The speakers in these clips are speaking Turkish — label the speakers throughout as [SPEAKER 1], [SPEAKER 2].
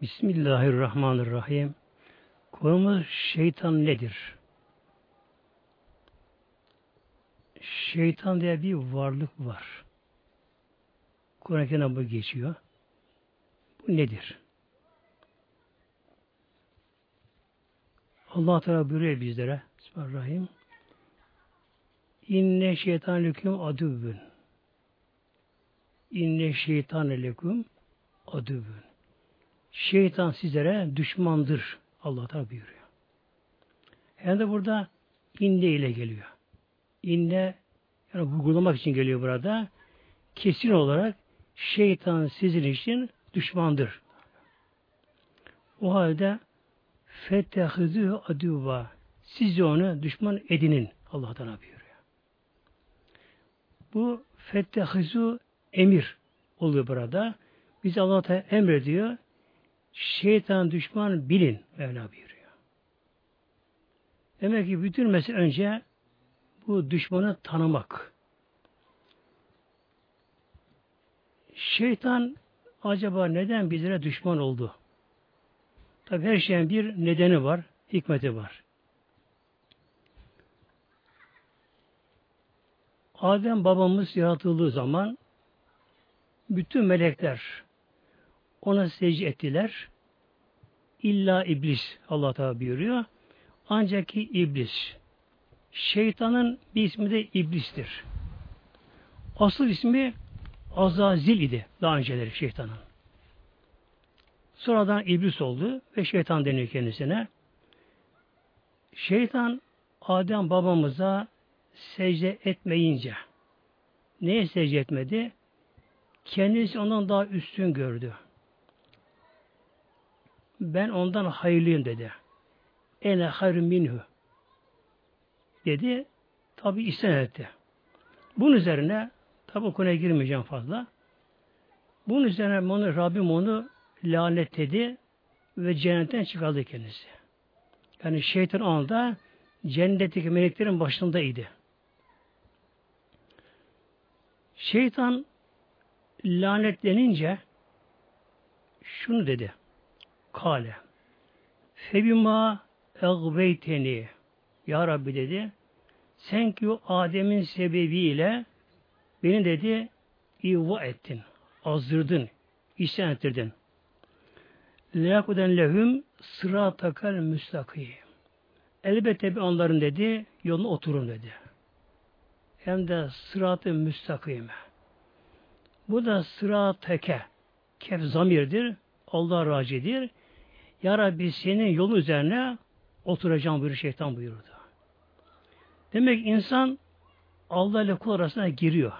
[SPEAKER 1] Bismillahirrahmanirrahim. Konumuz şeytan nedir? Şeytan diye bir varlık var. Kur'an-ı bu geçiyor. Bu nedir? Allah Teala buyuruyor bizlere Bismillahirrahmanirrahim. İnne şeytan leküm adüvün. İnne şeytan leküm adüvün. Şeytan sizlere düşmandır. Allah Teala buyuruyor. Hem de burada inne ile geliyor. İnne yani vurgulamak için geliyor burada. Kesin olarak şeytan sizin için düşmandır. O halde fettehizü adüva siz onu düşman edinin. Allah Teala buyuruyor. Bu fettehizü emir oluyor burada. Biz Allah Teala emrediyor. Şeytan düşman bilin. Mevla buyuruyor. Demek ki bütün mesele önce bu düşmanı tanımak. Şeytan acaba neden bizlere düşman oldu? Tabi her şeyin bir nedeni var, hikmeti var. Adem babamız yaratıldığı zaman bütün melekler ona secde ettiler. İlla iblis Allah Teala buyuruyor. Ancak ki iblis. Şeytanın bir ismi de iblistir. Asıl ismi Azazil idi daha önceleri şeytanın. Sonradan iblis oldu ve şeytan deniyor kendisine. Şeytan Adem babamıza secde etmeyince neye secde etmedi? Kendisi ondan daha üstün gördü. Ben ondan hayırlıyım dedi. Ene hayrü minhu dedi. Tabi isyan etti. Bunun üzerine tabi o konuya girmeyeceğim fazla. Bunun üzerine onu, Rabbim onu lanetledi ve cennetten çıkardı kendisi. Yani şeytan anda cennetteki meleklerin başındaydı. Şeytan lanetlenince şunu dedi. Kale. Febima egbeyteni. Ya Rabbi dedi. Sen ki o Adem'in sebebiyle beni dedi iva ettin. Azdırdın. isyan ettirdin. Leyakuden lehum sıratakal müstakim. Elbette bir onların dedi yoluna oturun dedi. Hem de sırat-ı müstakime. Bu da sırateke. Kef zamirdir. Allah racidir. Ya Rabbi senin yolu üzerine oturacağım buyuruyor şeytan buyurdu. Demek insan Allah ile kul arasına giriyor.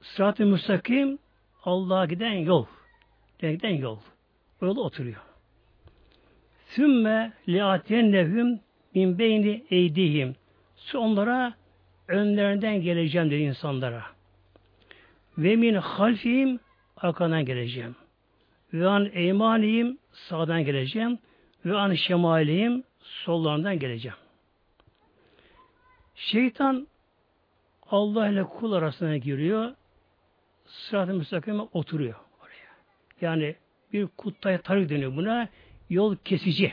[SPEAKER 1] Sırat-ı müstakim Allah'a giden yol. Giden yol. O yolda oturuyor. Sümme liatennehum min beyni eydihim. Onlara önlerinden geleceğim dedi insanlara. Ve min halfihim arkadan geleceğim. Ve an eymaniyim sağdan geleceğim. Ve an şemaliyim sollarından geleceğim. Şeytan Allah ile kul arasına giriyor. Sırat-ı müstakime oturuyor oraya. Yani bir kuttaya tarık deniyor buna. Yol kesici.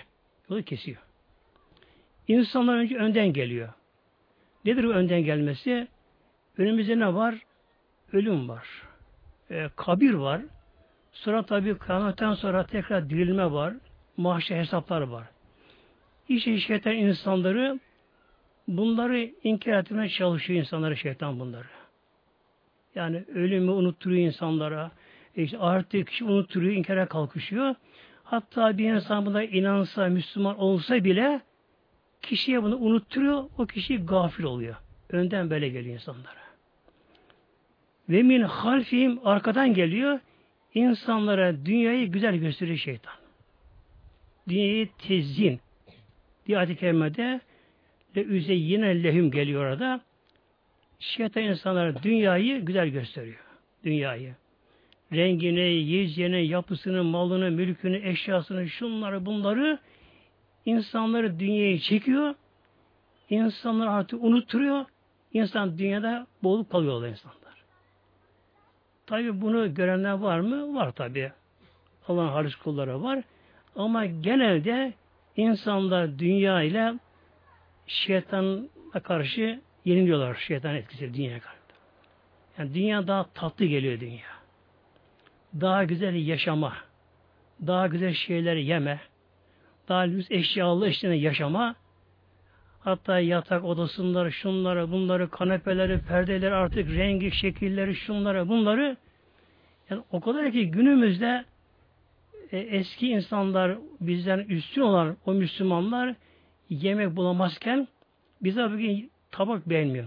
[SPEAKER 1] Yolu kesiyor. İnsanlar önce önden geliyor. Nedir bu önden gelmesi? Önümüzde ne var? Ölüm var. E, kabir var. Sonra tabi kıyametten sonra tekrar dirilme var. Mahşer hesaplar var. İşte şeytan insanları bunları inkar etmeye çalışıyor insanları şeytan bunları. Yani ölümü unutturuyor insanlara. İşte artık kişi unutturuyor, inkara kalkışıyor. Hatta bir insan buna inansa, Müslüman olsa bile kişiye bunu unutturuyor, o kişi gafil oluyor. Önden böyle geliyor insanlara. Ve min halfihim arkadan geliyor, insanlara dünyayı güzel gösteriyor şeytan. Dünyayı tezyin diye ayet-i kerimede le yine lehüm geliyor orada. Şeytan insanlara dünyayı güzel gösteriyor. Dünyayı. Rengini, yiyeceğini, yapısını, malını, mülkünü, eşyasını, şunları, bunları insanları dünyaya çekiyor. İnsanları artık unutturuyor. İnsan dünyada boğulup kalıyorlar insanlar. Tabi bunu görenler var mı? Var tabi. Allah'ın halis kulları var. Ama genelde insanlar dünya ile şeytana karşı yeniliyorlar şeytan etkisi dünyaya karşı. Yani dünya daha tatlı geliyor dünya. Daha güzel yaşama, daha güzel şeyleri yeme, daha lüks eşyalı eşliğinde yaşama, hatta yatak odasınları, şunları, bunları, kanepeleri, perdeleri, artık rengi, şekilleri, şunları, bunları yani o kadar ki günümüzde e, eski insanlar bizden üstün olan o Müslümanlar yemek bulamazken bize bugün tabak beğenmiyor.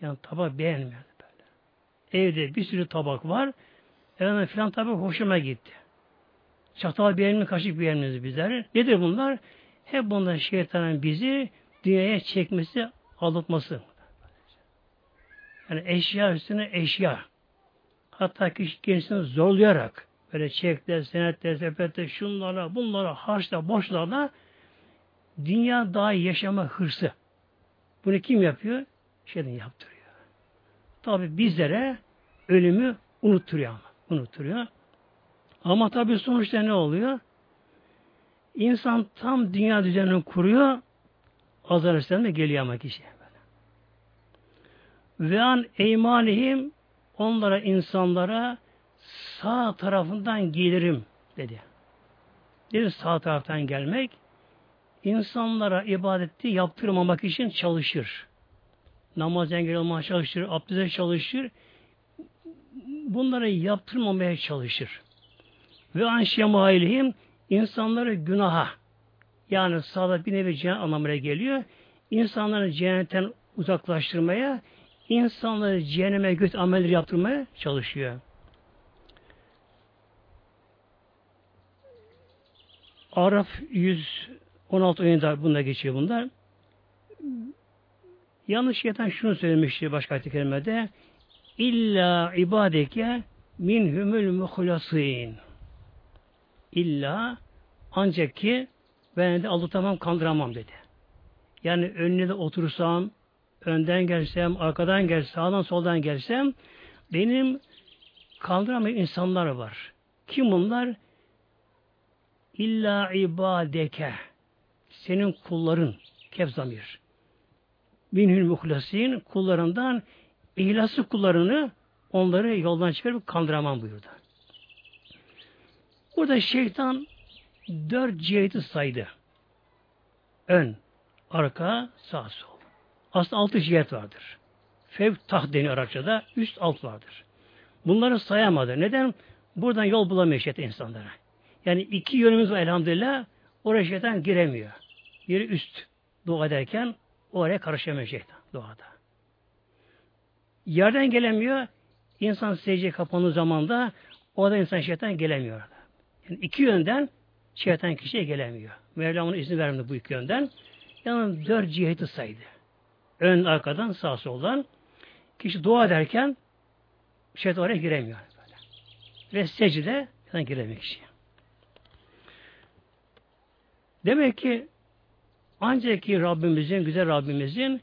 [SPEAKER 1] Yani tabak beğenmiyor böyle. Evde bir sürü tabak var. Efendim filan tabak hoşuma gitti. Çatal beğenmiyor, kaşık beğenmiyor bizler. Nedir bunlar? Hep bunlar şeytanın bizi dünyaya çekmesi, aldatması. Yani eşya üstüne eşya. Hatta kişi kendisini zorlayarak böyle çekte, senette, sepette, şunlara, bunlara, harçla, boşlarla dünya daha yaşama hırsı. Bunu kim yapıyor? Şeyden yaptırıyor. Tabi bizlere ölümü unutturuyor ama. Unutturuyor. Ama tabi sonuçta ne oluyor? İnsan tam dünya düzenini kuruyor. Azar de geliyor ama kişi. Ve an eymanihim onlara insanlara sağ tarafından gelirim dedi. Dedi sağ taraftan gelmek insanlara ibadeti yaptırmamak için çalışır. Namaz engel olmaya çalışır, abdeste çalışır. Bunları yaptırmamaya çalışır. Ve an şemailihim insanları günaha yani sağda bir nevi cehennem anlamına geliyor. İnsanları cennetten uzaklaştırmaya, insanları cehenneme göt amelleri yaptırmaya çalışıyor. Araf 116 oyunda bunda geçiyor bunlar. Yanlış şeytan şunu söylemişti başka ayet kerimede. İlla ibadeke minhumul muhlasîn. İlla ancak ki ben de aldatamam, kandıramam dedi. Yani önüne de otursam, önden gelsem, arkadan gelsem, sağdan soldan gelsem benim kandıramayacağım insanlar var. Kim bunlar? İlla ibadeke. Senin kulların. Kevzamir. Minhül muhlasin kullarından ihlaslı kullarını onları yoldan çıkarıp kandıramam buyurdu. Burada şeytan dört ciheti saydı. Ön, arka, sağ, sol. Aslında altı cihet vardır. Fevk taht deniyor Arapçada. Üst alt vardır. Bunları sayamadı. Neden? Buradan yol bulamıyor şeytan insanlara. Yani iki yönümüz var elhamdülillah. Oraya şeytan giremiyor. Biri üst dua ederken oraya karışamıyor şeytan duada. Yerden gelemiyor. İnsan secdeye kapandığı zaman da orada insan şeytan gelemiyor. Yani iki yönden şeytan kişiye gelemiyor. Mevlam ona izin vermedi bu iki yönden. Yani dört ciheti saydı. Ön, arkadan, sağ, soldan. Kişi dua ederken şeytan oraya giremiyor. Böyle. Ve secde şeytan giremiyor kişi. Demek ki ancak ki Rabbimizin, güzel Rabbimizin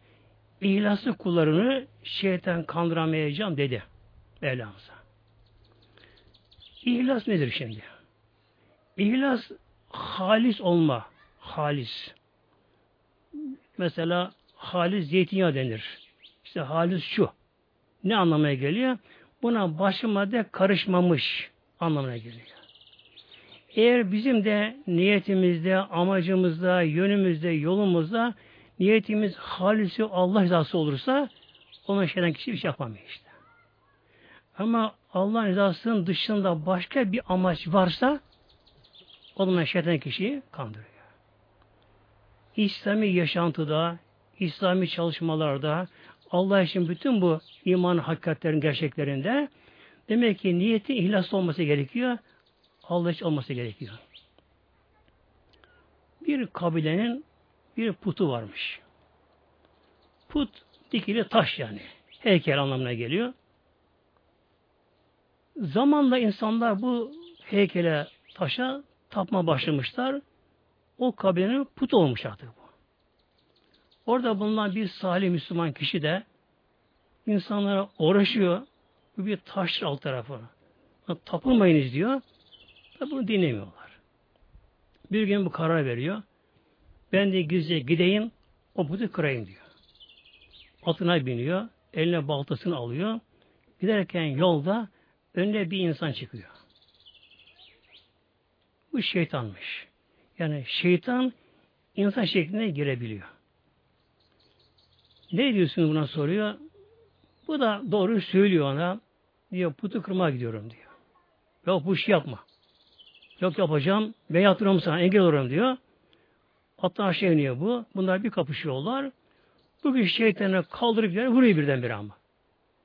[SPEAKER 1] ihlaslı kullarını şeytan kandıramayacağım dedi Mevlamıza. İhlas nedir şimdi? İhlas halis olma. Halis. Mesela halis zeytinyağı denir. İşte halis şu. Ne anlamaya geliyor? Buna başka madde karışmamış anlamına geliyor. Eğer bizim de niyetimizde, amacımızda, yönümüzde, yolumuzda niyetimiz halisi Allah rızası olursa ona şeyden kişi bir şey yapamıyor işte. Ama Allah rızasının dışında başka bir amaç varsa o zaman şeytan kişiyi kandırıyor. İslami yaşantıda, İslami çalışmalarda, Allah için bütün bu iman hakikatlerin gerçeklerinde demek ki niyeti ihlaslı olması gerekiyor. Allah için olması gerekiyor. Bir kabilenin bir putu varmış. Put dikili taş yani. Heykel anlamına geliyor. Zamanla insanlar bu heykele taşa tapma başlamışlar. O kabilenin put olmuş artık bu. Orada bulunan bir salih Müslüman kişi de insanlara uğraşıyor. Bu bir taş alt tarafı. Tapılmayınız diyor. Tabi bunu dinlemiyorlar. Bir gün bu karar veriyor. Ben de gizlice gideyim, o putu kırayım diyor. Atına biniyor, eline baltasını alıyor. Giderken yolda önüne bir insan çıkıyor. Bu şeytanmış. Yani şeytan insan şekline girebiliyor. Ne diyorsun buna soruyor. Bu da doğru söylüyor ona. Diyor putu kırmaya gidiyorum diyor. Yok bu işi yapma. Yok yapacağım. Ben yaptırıyorum sana engel olurum diyor. Hatta aşağı iniyor bu. Bunlar bir kapışıyorlar. Bu kişi şeytanı kaldırıp yere vuruyor birdenbire ama.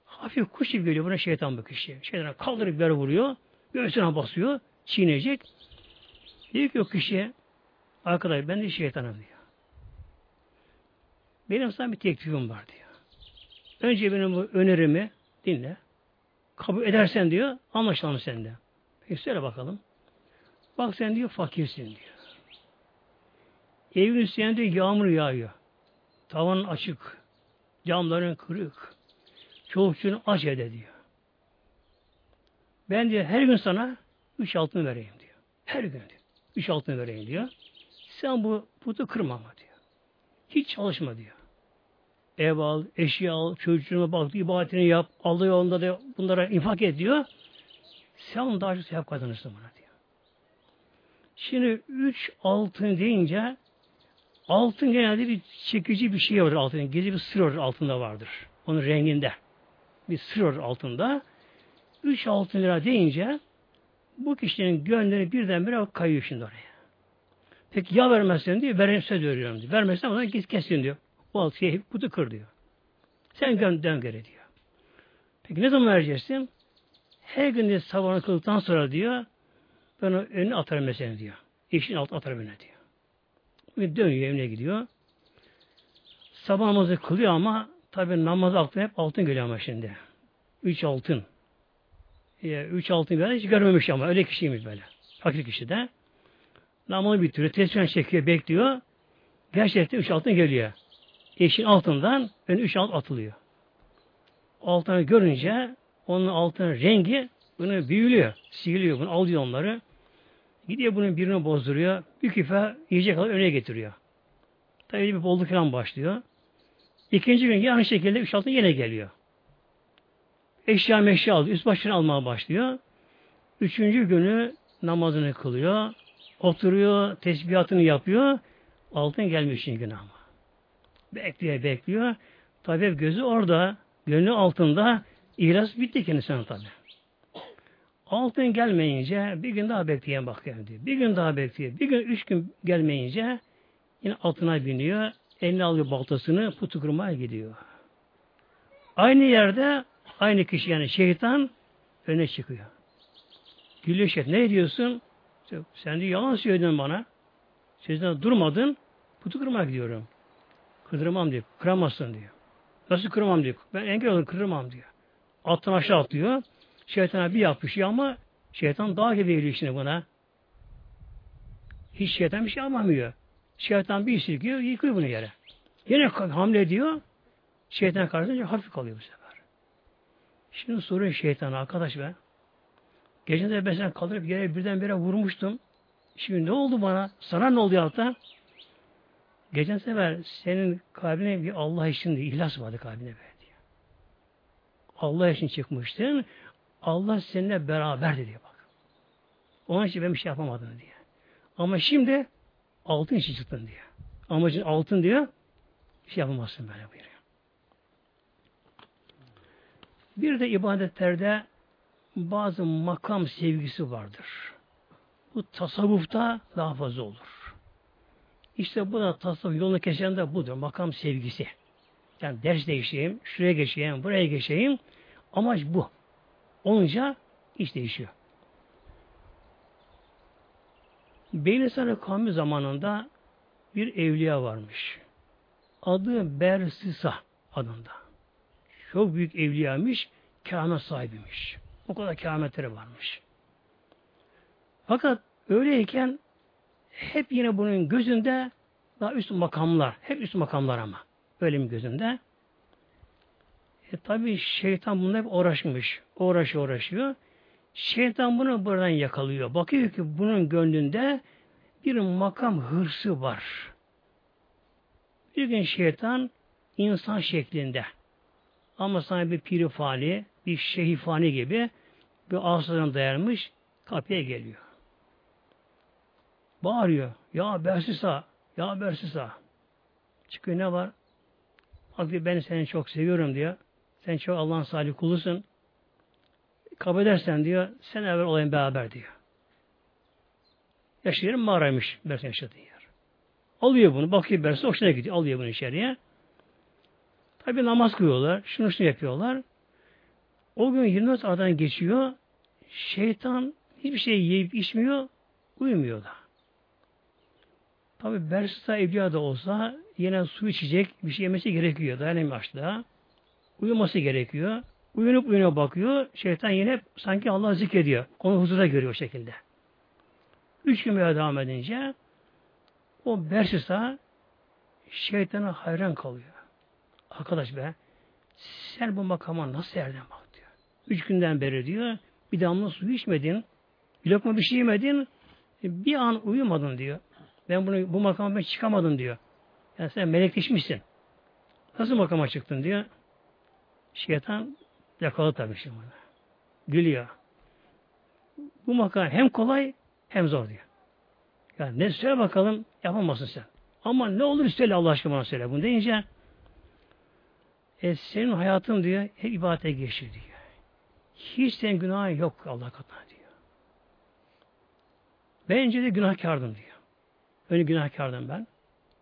[SPEAKER 1] Hafif kuş gibi geliyor buna şeytan bu kişi. Şeytanı kaldırıp yere vuruyor. Göğsüne basıyor. Çiğneyecek. Diyor ki o kişiye arkadaş ben de şeytanım diyor. Benim sana bir teklifim var diyor. Önce benim bu önerimi dinle. Kabul edersen diyor anlaşalım sende. Peki söyle bakalım. Bak sen diyor fakirsin diyor. Evin üstüne diyor yağmur yağıyor. Tavan açık. Camların kırık. Çolukçunu aç ede diyor. Ben diyor her gün sana üç altın vereyim diyor. Her gün diyor. Üç altın vereyim diyor. Sen bu putu kırma ama diyor. Hiç çalışma diyor. Ev al, eşya al, çocuğuna bak, ibadetini yap, Allah yolunda da bunlara infak ediyor. Sen daha çok sevap kazanırsın buna diyor. Şimdi üç altın deyince altın genelde bir çekici bir şey vardır altında. Gizli bir sır altında vardır. Onun renginde. Bir sır altında. Üç altın lira deyince bu kişinin gönlünü birdenbire kayıyor şimdi oraya. Peki ya vermezsen diyor, vereyim söz veriyorum diyor. Vermezsen o zaman kesin diyor. O altı şey kutu kır diyor. Sen dön geri diyor. Peki ne zaman vereceksin? Her gün de sabahını kıldıktan sonra diyor, ben o önüne atarım mesela diyor. İşin altı atarım önüne diyor. Bir dönüyor evine gidiyor. Sabah namazı kılıyor ama tabi namaz aklına hep altın geliyor ama şimdi. Üç altın. Ya, üç altın böyle hiç görmemiş ama öyle kişiymiş böyle. Fakir kişi de. Namazı bitiriyor. Tesbihini çekiyor, bekliyor. Gerçekten üç altın geliyor. Eşin altından ön üç alt atılıyor. Altını görünce onun altının rengi bunu büyülüyor. Sihirliyor bunu. Alıyor onları. Gidiyor bunun birini bozduruyor. Bir küfe yiyecek kadar öne getiriyor. Tabii bir bolluk falan başlıyor. İkinci gün aynı şekilde üç altın yine geliyor. Eşya meşya alıyor. Üst başını almaya başlıyor. Üçüncü günü namazını kılıyor. Oturuyor, tesbihatını yapıyor. Altın gelmiş gün ama. Bekliyor, bekliyor. Tabi gözü orada, gönlü altında. İhlas bitti kendisine tabi. Altın gelmeyince bir gün daha bekleyen bakıyor diyor. Bir gün daha bekliyor. Bir gün, üç gün gelmeyince yine altına biniyor. Eline alıyor baltasını, putu kırmaya gidiyor. Aynı yerde aynı kişi yani şeytan öne çıkıyor. Gülüyor şeytan. Ne diyorsun? Sen de yalan söyledin bana. Sözden durmadın. Putu kırmaya gidiyorum. Kırdırmam diyor. Kıramazsın diyor. Nasıl kırmam diyor. Ben engel olurum kırmam diyor. Alttan aşağı atlıyor. Şeytana bir yapışıyor ama şeytan daha gibi geliyor şimdi buna. Hiç şeytan bir şey almamıyor. Şeytan bir silkiyor, yıkıyor bunu yere. Yine hamle ediyor. Şeytan karşısında hafif kalıyor bu sefer. Şimdi soruyor şeytan arkadaş ben. Gece de ben kaldırıp yere birdenbire vurmuştum. Şimdi ne oldu bana? Sana ne oldu hatta? Geçen sefer senin kalbine bir Allah için diye ihlas vardı kalbine diyor. Allah için çıkmıştın. Allah seninle beraber diyor bak. Onun için ben bir şey yapamadım diye. Ama şimdi altın için çıktın diye. Amacın altın diyor. Bir şey yapamazsın böyle buyuruyor. Bir de ibadetlerde bazı makam sevgisi vardır. Bu tasavvufta daha fazla olur. İşte bu da tasavvuf yolunu kesen de budur. Makam sevgisi. Yani ders değişeyim, şuraya geçeyim, buraya geçeyim. Amaç bu. Olunca iş değişiyor. Beylisarı kavmi zamanında bir evliya varmış. Adı Bersisa adında. Çok büyük evliyamış, kâhmet sahibiymiş. O kadar kâhmetleri varmış. Fakat öyleyken hep yine bunun gözünde daha üst makamlar. Hep üst makamlar ama. Öyle mi gözünde? E tabi şeytan bununla hep uğraşmış. Uğraşıyor uğraşıyor. Şeytan bunu buradan yakalıyor. Bakıyor ki bunun gönlünde bir makam hırsı var. Bir gün şeytan insan şeklinde ama sana bir pirifani, bir şehifani gibi bir aslan dayanmış kapıya geliyor. Bağırıyor. Ya Bersisa, ya Bersisa. Çıkıyor ne var? Bak ben seni çok seviyorum diyor. Sen çok Allah'ın salih kulusun. Kabul edersen diyor, sen evvel olayım beraber diyor. Yaşayan mağaraymış Bersin yaşadığı yer. Alıyor bunu, bakıyor Bersin, hoşuna gidiyor. Alıyor bunu içeriye. Tabi namaz kılıyorlar, şunu şunu yapıyorlar. O gün 24 aradan geçiyor. Şeytan hiçbir şey yiyip içmiyor, uyumuyor da. Tabi Bersita Evliya da olsa yine su içecek, bir şey yemesi gerekiyor. Dayanamıyor açlığa. Uyuması gerekiyor. Uyanıp uyanıp bakıyor. Şeytan yine sanki Allah zikrediyor. Onu huzurda görüyor o şekilde. Üç gün böyle devam edince o Bersisa şeytana hayran kalıyor. Arkadaş be sen bu makama nasıl erdin bak diyor. Üç günden beri diyor bir damla su içmedin, bir lokma bir şey yemedin, bir an uyumadın diyor. Ben bunu bu makama ben çıkamadım diyor. Yani sen melekleşmişsin. Nasıl makama çıktın diyor. Şeytan yakalı tabii şimdi. Gülüyor. Bu makam hem kolay hem zor diyor. Yani ne söyle bakalım yapamazsın sen. Ama ne olur söyle Allah aşkına bana söyle. Bunu deyince e, senin hayatın diyor hep ibadete geçiyor diyor. Hiç senin günahın yok Allah katına diyor. Bence de günahkardım diyor. Önce günahkardım ben.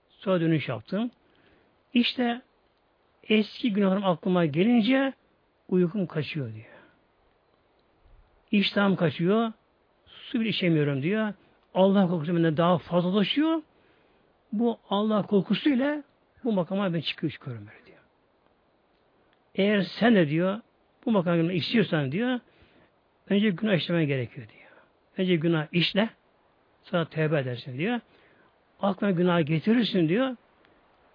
[SPEAKER 1] Sonra dönüş yaptım. İşte eski günahlarım aklıma gelince uykum kaçıyor diyor. İştahım kaçıyor. Su bile içemiyorum diyor. Allah korkusu benden daha fazlalaşıyor. Bu Allah korkusuyla bu makama ben çıkıyor çıkıyorum böyle. Eğer sen de diyor bu makamı istiyorsan diyor önce günah işlemen gerekiyor diyor. Önce günah işle sonra tevbe edersin diyor. Aklına günah getirirsin diyor.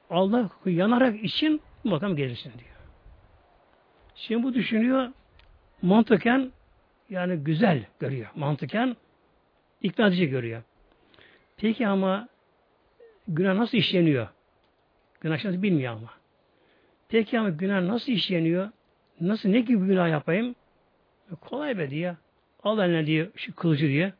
[SPEAKER 1] Allah yanarak için bu makam gelirsin diyor. Şimdi bu düşünüyor mantıken yani güzel görüyor. Mantıken ikna edici görüyor. Peki ama günah nasıl işleniyor? Günah nasıl bilmiyor ama. Peki ama günah nasıl işleniyor? Nasıl ne gibi günah yapayım? E, kolay be diyor. Al eline diyor şu kılıcı diye.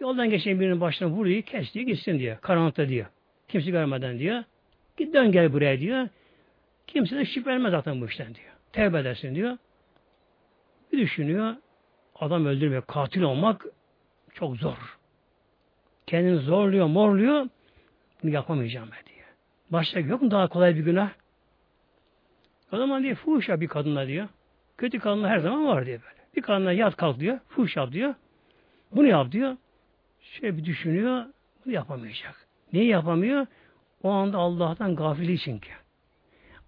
[SPEAKER 1] Yoldan geçen birinin başına vuruyor, kes diyor, gitsin diyor. Karanlıkta diyor. Kimse görmeden diyor. Git dön gel buraya diyor. Kimse de şüphelenmez zaten bu işten diyor. Tevbe edersin diyor. Bir düşünüyor. Adam öldürmek, katil olmak çok zor. Kendini zorluyor, morluyor. Bunu yapamayacağım ben diyor. Başka yok mu daha kolay bir günah? O zaman diyor fuhuş yap bir kadınla diyor. Kötü kadınla her zaman var diyor böyle. Bir kadınla yat kalk diyor. Fuhuş yap diyor. Bunu yap diyor. Şöyle bir düşünüyor. Bunu yapamayacak. Neyi yapamıyor? O anda Allah'tan gafili çünkü.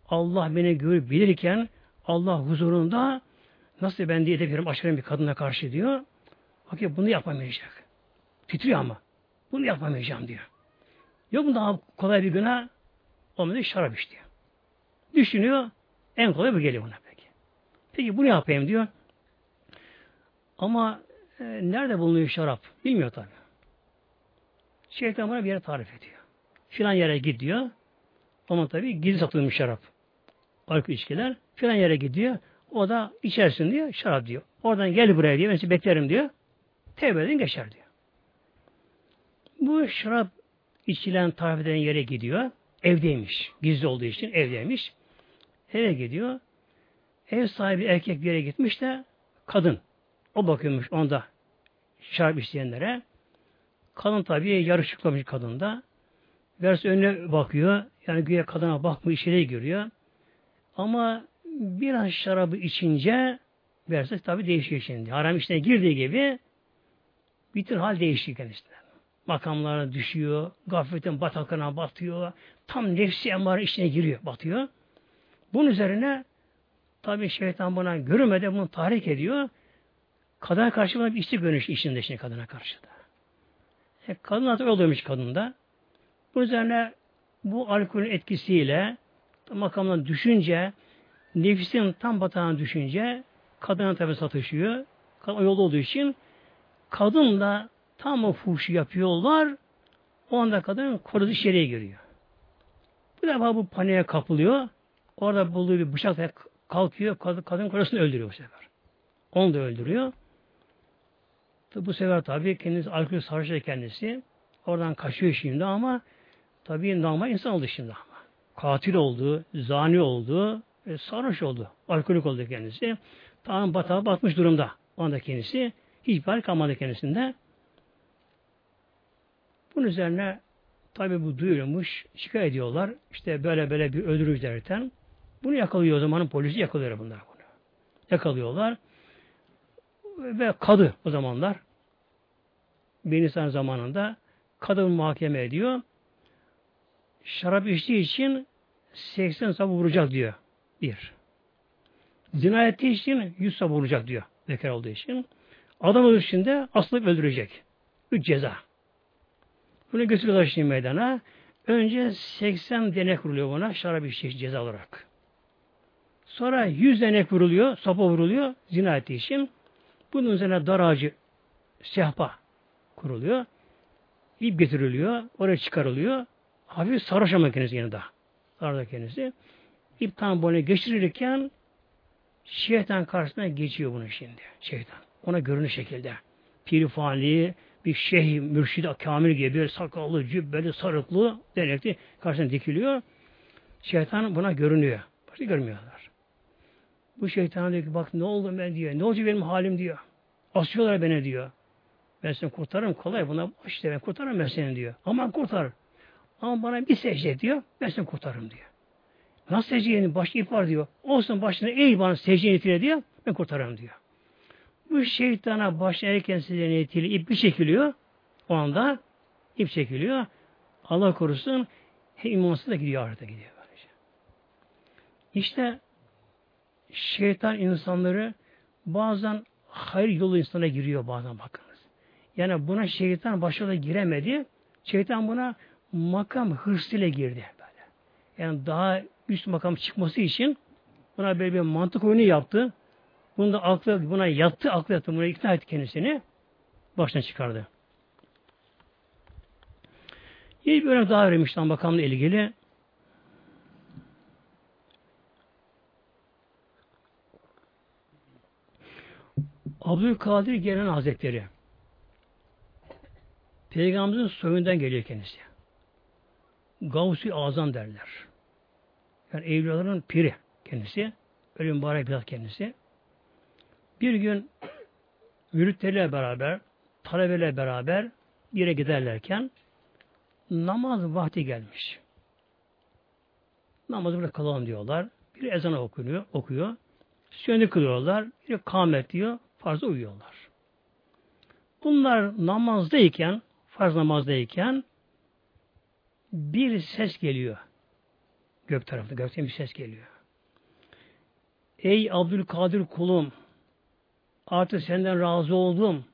[SPEAKER 1] Allah beni görüp bilirken Allah huzurunda nasıl ben diye edebilirim aşırı bir kadına karşı diyor. Bakıyor bunu yapamayacak. Titriyor ama. Bunu yapamayacağım diyor. Yok mu daha kolay bir günah? O da şarap içti. Düşünüyor. En kolay bu geliyor buna peki. Peki bunu yapayım diyor. Ama e, nerede bulunuyor şarap? Bilmiyor tabi. Şeytan bana bir yere tarif ediyor. Filan yere gidiyor. Ama tabi gizli satılmış şarap. Alkol içkiler. Filan yere gidiyor. O da içersin diyor. Şarap diyor. Oradan gel buraya diyor. Ben sizi beklerim diyor. Tevbe edin geçer diyor. Bu şarap içilen tarif eden yere gidiyor. Evdeymiş. Gizli olduğu için evdeymiş. Eve gidiyor. Ev sahibi erkek bir yere gitmiş de kadın. O bakıyormuş onda şarap isteyenlere. Kadın tabii yarışıklamış kadında. Vers önüne bakıyor. Yani güya kadına bakmıyor, içeriye giriyor. Ama biraz şarabı içince verse tabi değişiyor şimdi. Haram içine girdiği gibi bütün hal değişiyor kendisine. Makamlara düşüyor, gafletin batakına batıyor, tam nefsi emare içine giriyor, batıyor. Bunun üzerine tabi şeytan buna görmeden bunu tahrik ediyor. Kadına karşı buna bir istek görünüş içinde şimdi kadına karşı da. E, kadın artık oluyormuş kadında. Bu üzerine bu alkolün etkisiyle makamdan düşünce nefsin tam batağına düşünce kadına tabi satışıyor. O yolda olduğu için kadın da tam o fuhuşu yapıyorlar. O anda kadın korudu içeriye giriyor. Bu defa bu paniğe kapılıyor. Orada bulduğu bir bıçakla kalkıyor. Kadın, kadın karısını öldürüyor bu sefer. Onu da öldürüyor. Bu sefer tabii kendisi alkol sarhoş kendisi. Oradan kaçıyor şimdi ama tabii normal insan oldu şimdi ama. Katil oldu, zani oldu, e, sarhoş oldu. Alkolik oldu kendisi. Tamam batağa batmış durumda. O anda kendisi. Hiçbir hal kalmadı kendisinde. Bunun üzerine tabi bu duyulmuş, şikayet ediyorlar. İşte böyle böyle bir öldürücü derken. Bunu yakalıyor o zamanın polisi yakalıyor bunlar bunu. Yakalıyorlar. Ve kadı o zamanlar Benisan zamanında kadın muhakeme ediyor. Şarap içtiği için 80 sabah vuracak diyor. Bir. Zina ettiği için 100 sabah vuracak diyor. Bekar olduğu için. Adam olduğu için de asılıp öldürecek. Üç ceza. Bunu götürüyorlar şimdi meydana. Önce 80 denek vuruluyor buna şarap içtiği ceza olarak. Sonra 100 denek vuruluyor, sopa vuruluyor zina ettiği için. Bunun üzerine dar ağacı, sehpa kuruluyor. İp getiriliyor, oraya çıkarılıyor. Hafif sarhoş makinesi yanında. Sarhoş kendisi. İp tam boyuna geçirilirken şeytan karşısına geçiyor bunu şimdi. Şeytan. Ona görünür şekilde. Pirifani, bir şeyh, mürşid, kamil gibi sakallı, cübbeli, sarıklı, denekli karşısına dikiliyor. Şeytan buna görünüyor. Başka görmüyorlar. Bu şeytan diyor ki bak ne oldu ben diyor. Ne olacak benim halim diyor. Asıyorlar beni diyor. Ben seni kurtarırım kolay buna işte ben kurtarırım ben seni diyor. Aman kurtar. Ama bana bir secde diyor. Ben seni kurtarırım diyor. Nasıl secdeyenin başı ip var diyor. Olsun başına eğ bana secde niyetiyle diyor. Ben kurtarırım diyor. Bu şeytana erken secde niyetiyle ip bir çekiliyor. O anda ip çekiliyor. Allah korusun imansız da gidiyor ahirete gidiyor. Böylece. İşte şeytan insanları bazen hayır yolu insana giriyor bazen bakınız. Yani buna şeytan başarılı giremedi. Şeytan buna makam hırsıyla girdi. Böyle. Yani daha üst makam çıkması için buna böyle bir mantık oyunu yaptı. Bunu da aklı buna yattı, aklı yattı. Buna ikna etti kendisini. Baştan çıkardı. Yeni bir örnek daha vermiş tam bakanla ilgili. Abdülkadir Gelen Hazretleri Peygamberimizin soyundan geliyor kendisi. Gavsi Azam derler. Yani evliyaların piri kendisi. Öyle mübarek bir kendisi. Bir gün müritleriyle beraber, talebeyle beraber yere giderlerken namaz vakti gelmiş. Namazı burada kalalım diyorlar. Bir ezan okunuyor, okuyor. Sünnet kılıyorlar. Bir kâmet diyor. Farzda uyuyorlar. Bunlar namazdayken, farz namazdayken bir ses geliyor. Gök tarafında, gökten bir ses geliyor. Ey Abdülkadir kulum, artık senden razı oldum.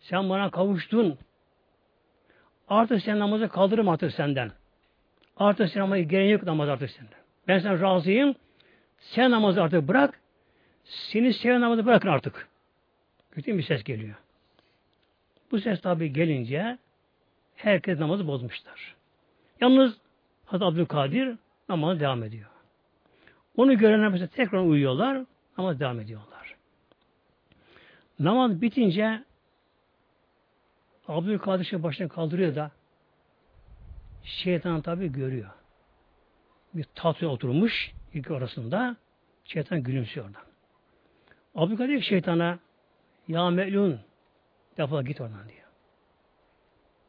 [SPEAKER 1] Sen bana kavuştun. Artık sen namazı kaldırırım artık senden. Artık sen namazı gerek yok namaz artık senden. Ben sen razıyım. Sen namazı artık bırak. Seni seven namazı bırakın artık. Kötü bir ses geliyor. Bu ses tabi gelince herkes namazı bozmuşlar. Yalnız Hazreti Abdülkadir namazı devam ediyor. Onu görenler mesela tekrar uyuyorlar ama devam ediyorlar. Namaz bitince Abdülkadir şey başını kaldırıyor da şeytan tabi görüyor. Bir tahtaya oturmuş ilk arasında şeytan gülümsüyor oradan. Abdülkadir şeytana ya melun defol git oradan diyor.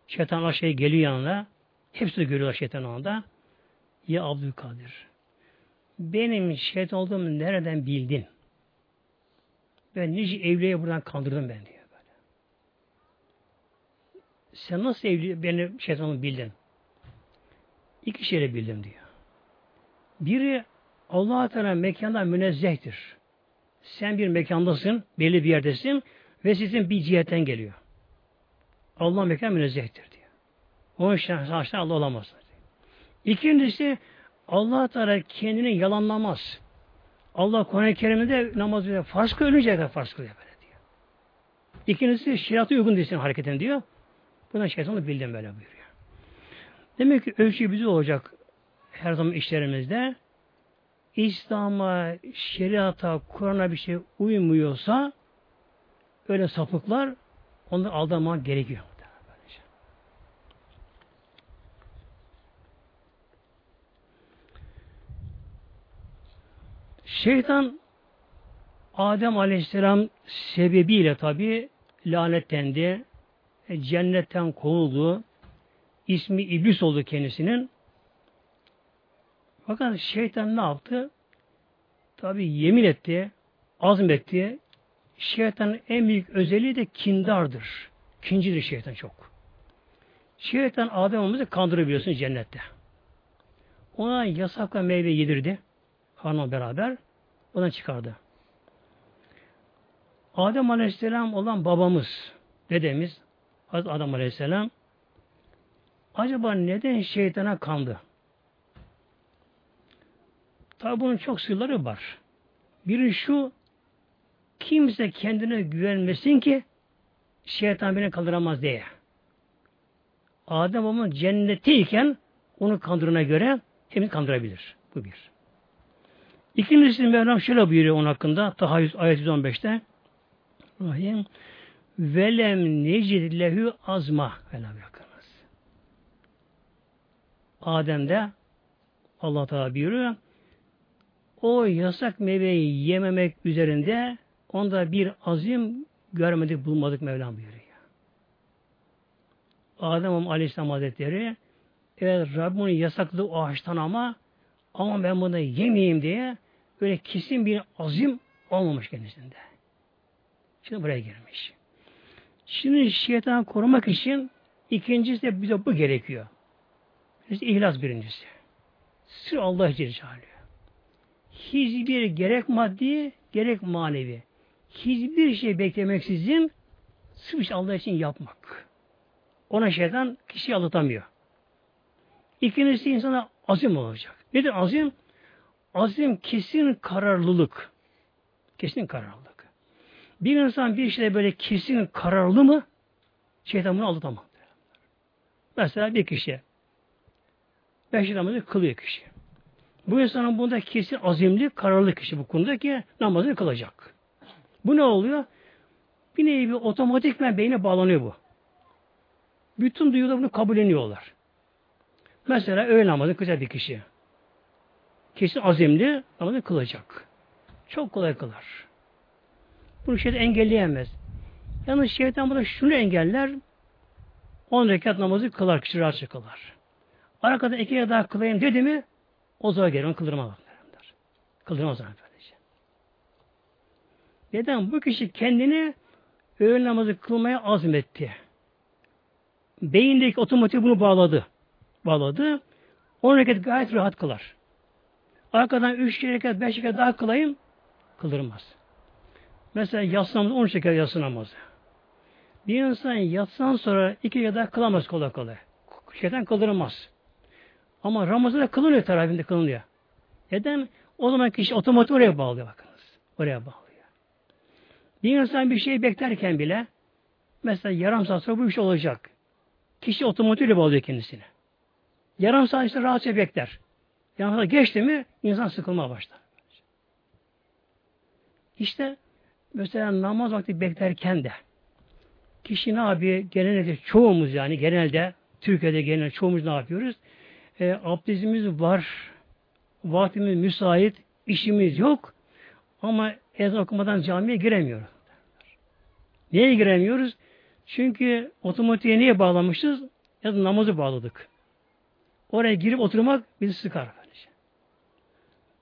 [SPEAKER 1] Şeytan şey geliyor yanına. Hepsi de görüyorlar şeytan anda. Ya Abdülkadir benim şeytan olduğumu nereden bildin? Ben nice evliye buradan kandırdım ben diyor böyle. Sen nasıl evli beni şeytanı bildin? İki şeyle bildim diyor. Biri Allah Teala mekanda münezzehtir. Sen bir mekandasın, belli bir yerdesin ve sizin bir cihetten geliyor. Allah mekan münezzehtir diyor. Onun için Allah olamaz. Diyor. İkincisi Allah Teala kendini yalanlamaz. Allah Kur'an-ı Kerim'de namaz diyor. Farz kılınca kadar farz kılıyor böyle diyor. İkincisi şeriatı uygun değilsin hareketin diyor. Buna şeytanı bildim böyle buyuruyor. Demek ki ölçü bizi olacak her zaman işlerimizde. İslam'a, şeriata, Kur'an'a bir şey uymuyorsa öyle sapıklar onları aldanmak gerekiyor. Şeytan Adem Aleyhisselam sebebiyle tabi lanetlendi. E, cennetten kovuldu. İsmi iblis oldu kendisinin. Fakat şeytan ne yaptı? Tabi yemin etti, azmetti. Şeytanın en büyük özelliği de kindardır. Kincidir şeytan çok. Şeytan Adem'imizi kandırabiliyorsun cennette. Ona yasakla meyve yedirdi. Hanımla beraber. Ona çıkardı. Adem Aleyhisselam olan babamız, dedemiz, Hazreti Adam Aleyhisselam acaba neden şeytana kandı? Tabi bunun çok sırları var. Biri şu, kimse kendine güvenmesin ki şeytan beni kaldıramaz diye. Adem babamın cennetteyken onu kandırına göre hepimiz kandırabilir. Bu bir. İkincisi Mevlam şöyle buyuruyor onun hakkında. Tahayyüz ayet 115'te. Rahim velem necid lehu azma velem yakınız. Adem'de Allah Teala buyuruyor. O yasak meyveyi yememek üzerinde onda bir azim görmedik, bulmadık Mevlam buyuruyor. Adem Aleyhisselam Hazretleri evet Rabbimin yasakladığı o ağaçtan ama ama ben bunu yemeyeyim diye böyle kesin bir azim olmamış kendisinde. Şimdi buraya girmiş. Şimdi şeytan korumak için ikincisi de bize bu gerekiyor. İşte ihlas birincisi. Sır Allah Celle Hiçbir gerek maddi gerek manevi. Hiçbir şey beklemeksizin sırf Allah için yapmak. Ona şeytan kişiyi alıtamıyor. İkincisi insana azim olacak. Nedir azim? Azim kesin kararlılık. Kesin kararlılık. Bir insan bir şeyde böyle kesin kararlı mı şeytan bunu aldatamaz. Mesela bir kişi beş namazı kılıyor kişi. Bu insanın bunda kesin azimli, kararlı kişi bu konuda ki namazını kılacak. Bu ne oluyor? Bir nevi bir otomatikmen beyne bağlanıyor bu. Bütün duyular bunu kabulleniyorlar. Mesela öğle namazı kılacak bir kişi kesin azimli namazı kılacak. Çok kolay kılar. Bunu şeytan engelleyemez. Yalnız şeytan burada şunu engeller. 10 rekat namazı kılar, kişi rahatça kılar. Arkada iki ya daha kılayım dedi mi o zaman gelir, onu kıldırmaz. Kıldırmaz o böylece. Neden? Bu kişi kendini öğün namazı kılmaya azmetti. Beyindeki otomatik bunu bağladı. Bağladı. 10 rekat gayet rahat kılar. Arkadan üç rekat, beş rekat daha kılayım, kıldırmaz. Mesela yatsı namazı, on rekat yatsı namazı. Bir insan yatsan sonra iki rekat daha kılamaz kolay kolay. Şeytan kıldırmaz. Ama Ramazan'da kılınıyor teravihinde kılınıyor. Neden? O zaman kişi otomatik oraya bağlıyor bakınız. Oraya bağlıyor. Bir insan bir şey beklerken bile mesela yarım saat sonra bu iş olacak. Kişi otomatik bağlıyor kendisine. Yarım saat işte rahatça bekler. Yani geçti mi insan sıkılmaya başlar. İşte mesela namaz vakti beklerken de kişi ne yapıyor? Genelde çoğumuz yani genelde Türkiye'de genel çoğumuz ne yapıyoruz? E, abdestimiz var, vaktimiz müsait, işimiz yok ama ezan okumadan camiye giremiyoruz. Niye giremiyoruz? Çünkü otomatiğe niye bağlamışız? Ya da namazı bağladık. Oraya girip oturmak bizi sıkar.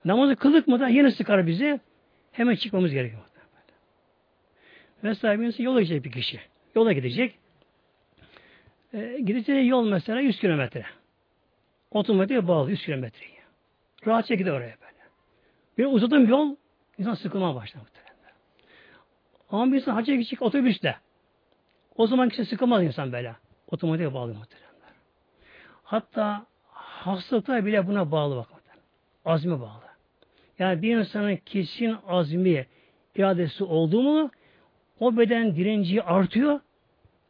[SPEAKER 1] Namazı kıldık mı da yine sıkar bizi. Hemen çıkmamız gerekiyor. Mesela bir yola gidecek bir kişi. Yola gidecek. E, gideceği yol mesela 100 kilometre. Otomatiğe bağlı 100 kilometreyi. Rahatça gider oraya böyle. Bir uzadığım yol insan sıkılmaya başlar muhtemelen. Ama bir insan hacca gidecek otobüsle. O zaman kişi sıkılmaz insan böyle. Otomatiğe bağlı muhtemelen. Hatta hastalıklar bile buna bağlı bak. Azme bağlı. Yani bir insanın kesin azmi, iradesi oldu mu o beden direnci artıyor.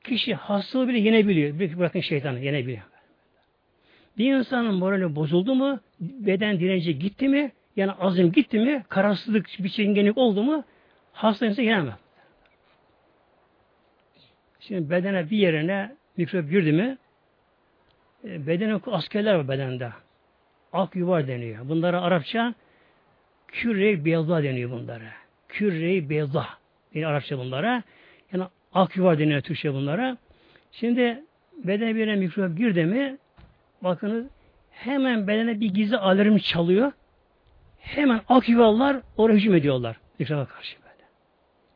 [SPEAKER 1] Kişi hastalığı bile yenebiliyor. Bırakın şeytanı yenebiliyor. Bir insanın morali bozuldu mu, beden direnci gitti mi, yani azim gitti mi, kararsızlık, bir çingenlik oldu mu, hasta insan yenemez. Şimdi bedene bir yerine mikrop girdi mi, e, bedene askerler var bedende. Ak yuvar deniyor. Bunlara Arapça küre beyazda deniyor bunlara. Küre beyazda deniyor Arapça bunlara. Yani ak yuvar deniyor Türkçe bunlara. Şimdi bedene bir mikrop girdi mi bakınız hemen bedene bir gizli alarm çalıyor. Hemen ak yuvarlar oraya hücum ediyorlar. Mikroba karşı böyle.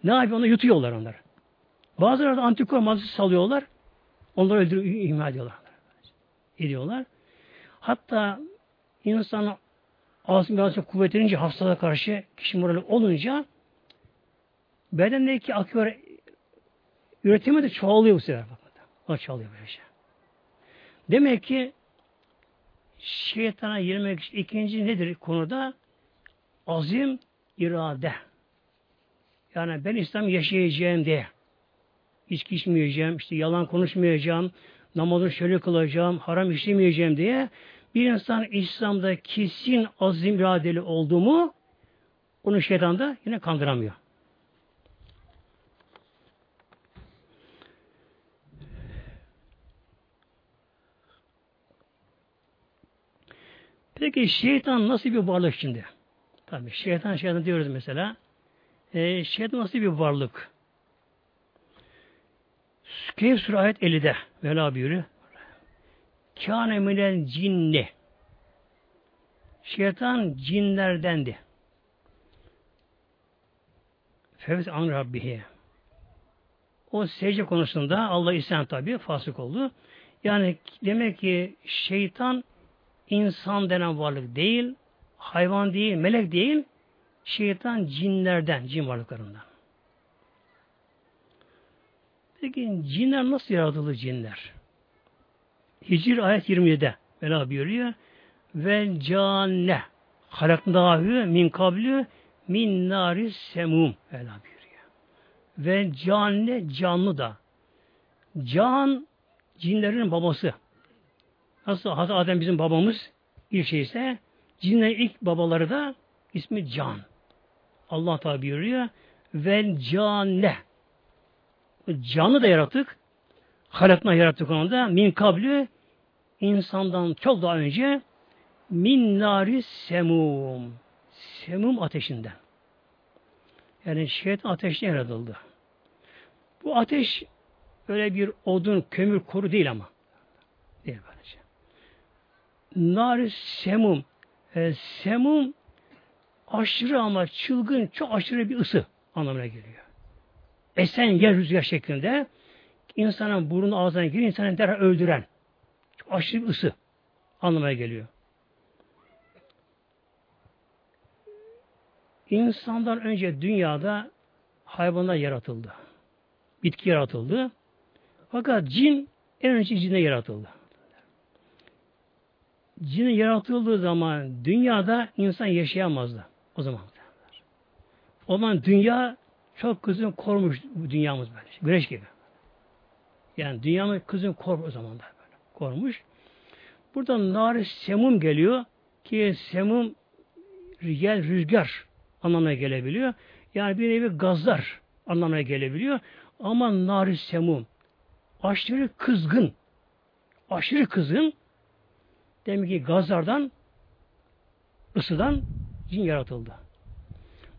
[SPEAKER 1] Ne yapıyor? Onu yutuyorlar onları. Bazıları da antikor maddesi salıyorlar. Onları öldürüyor, ihmal ediyorlar. Ediyorlar. Hatta insanın ağzı biraz kuvvetlenince hastalığa karşı kişi morali olunca bedendeki akıyor üretimi de çoğalıyor bu sefer. O çoğalıyor böyle şey. Demek ki şeytana girmek için ikinci nedir konuda? Azim, irade. Yani ben İslam yaşayacağım diye içki içmeyeceğim, işte yalan konuşmayacağım, namazı şöyle kılacağım, haram işlemeyeceğim diye bir insan İslam'da kesin azim iradeli oldu mu onu şeytan da yine kandıramıyor. Peki şeytan nasıl bir varlık şimdi? Tabii şeytan şeytan diyoruz mesela. E, şeytan nasıl bir varlık? Keyif Surah ayet 50'de Vela buyuruyor. Kâne minel cinni. Şeytan cinlerdendi. Fevz an Rabbihi. O secde konusunda Allah isyan tabi fasık oldu. Yani demek ki şeytan insan denen varlık değil, hayvan değil, melek değil, şeytan cinlerden, cin varlıklarından. Peki cinler nasıl yaratıldı cinler? Hicr ayet 27'de Mevla buyuruyor. Ve canne halaknâhü min kablü min naris semum Mevla buyuruyor. Ve canne canlı da. Can cinlerin babası. Nasıl Hazreti Adem bizim babamız ilk şeyse cinlerin ilk babaları da ismi Can. Allah tabi buyuruyor. Ve canne canlı da yarattık. Halakna yarattık onu da. Min kablü insandan çok daha önce min nari semum. Semum ateşinden. Yani şeytan ateşten yaratıldı. Bu ateş öyle bir odun, kömür, koru değil ama. Değil böylece. Nari semum. E, semum aşırı ama çılgın, çok aşırı bir ısı anlamına geliyor esen yer rüzgar şeklinde insanın burnu ağzına girir, insanı derhal öldüren aşırı bir ısı anlamaya geliyor. İnsandan önce dünyada hayvanlar yaratıldı. Bitki yaratıldı. Fakat cin en önce cine yaratıldı. Cin yaratıldığı zaman dünyada insan yaşayamazdı. O zaman. O zaman dünya çok kızın korumuş bu dünyamız böyle. Güneş gibi. Yani dünyamız kızın korumuş o zaman da böyle. Korumuş. Burada nar semum geliyor ki semum gel rüzgar anlamına gelebiliyor. Yani bir nevi gazlar anlamına gelebiliyor. Ama nar semum aşırı kızgın aşırı kızgın demek ki gazlardan ısıdan cin yaratıldı.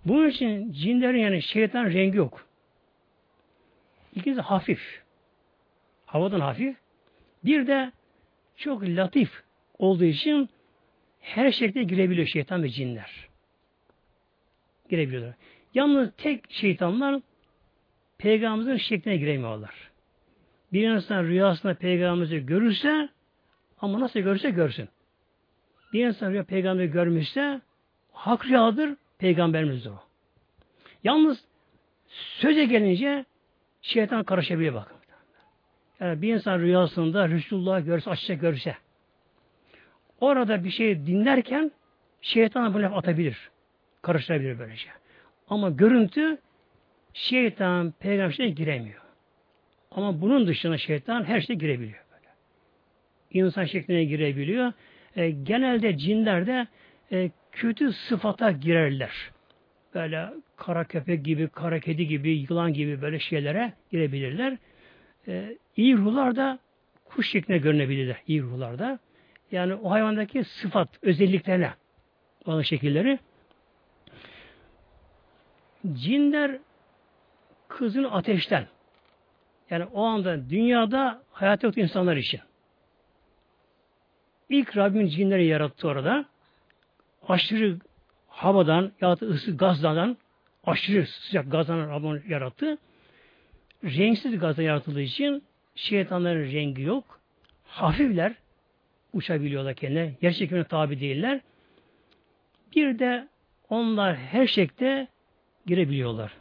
[SPEAKER 1] Bunun için cinlerin yani şeytan rengi yok. İkincisi hafif. Havadan hafif. Bir de çok latif olduğu için her şekilde girebiliyor şeytan ve cinler. Girebiliyorlar. Yalnız tek şeytanlar peygamberimizin şekline giremiyorlar. Bir insan rüyasında peygamberimizi görürse ama nasıl görürse görsün. Bir insan rüya peygamberi görmüşse hak rüyadır, Peygamberimiz o. Yalnız söze gelince şeytan karışabiliyor bak. Yani bir insan rüyasında Resulullah görse, açça görse orada bir şey dinlerken şeytan bu laf atabilir. karıştırabilir böylece. Ama görüntü şeytan peygamberine giremiyor. Ama bunun dışında şeytan her şeye girebiliyor. Böyle. İnsan şekline girebiliyor. E, genelde cinler de e, kötü sıfata girerler. Böyle kara köpek gibi, kara kedi gibi, yılan gibi böyle şeylere girebilirler. E, iyi ruhlar da kuş şeklinde görünebilirler. İyi ruhlar da. Yani o hayvandaki sıfat, özelliklerine olan şekilleri. Cinler kızın ateşten. Yani o anda dünyada hayat yok insanlar için. İlk Rabbim cinleri yarattı orada. Aşırı havadan ya da ısı gazdan aşırı sıcak gazdan Rabbim yarattı. Renksiz gazdan yaratıldığı için şeytanların rengi yok. Hafifler uçabiliyorlar kendine. Yer çekimine tabi değiller. Bir de onlar her şekilde girebiliyorlar.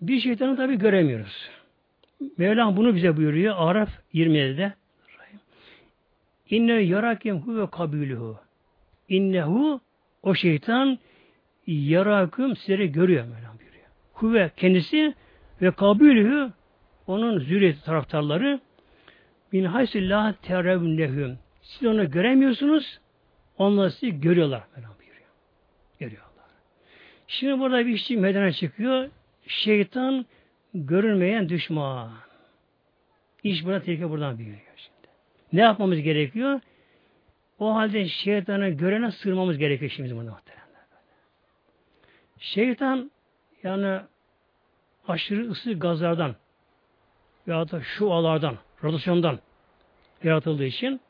[SPEAKER 1] Bir şeytanı tabi göremiyoruz. Mevlam bunu bize buyuruyor. Araf 27'de. İnne yarakim hu ve kabilühü. İnnehu o şeytan yarakım sizleri görüyor Mevlam buyuruyor. Huve kendisi ve kabilühü onun zürriyeti taraftarları min haysillah terevnehüm. Siz onu göremiyorsunuz. Onlar sizi görüyorlar. Mevlam buyuruyor. Görüyorlar. Şimdi burada bir işçi meydana çıkıyor. Şeytan görünmeyen düşman. İş buna tehlike buradan büyüyor. Ne yapmamız gerekiyor? O halde şeytanı görene sığırmamız gerekiyor şimdi bunu muhtemelen. Şeytan yani aşırı ısı gazlardan veya da şu alardan, radyasyondan yaratıldığı için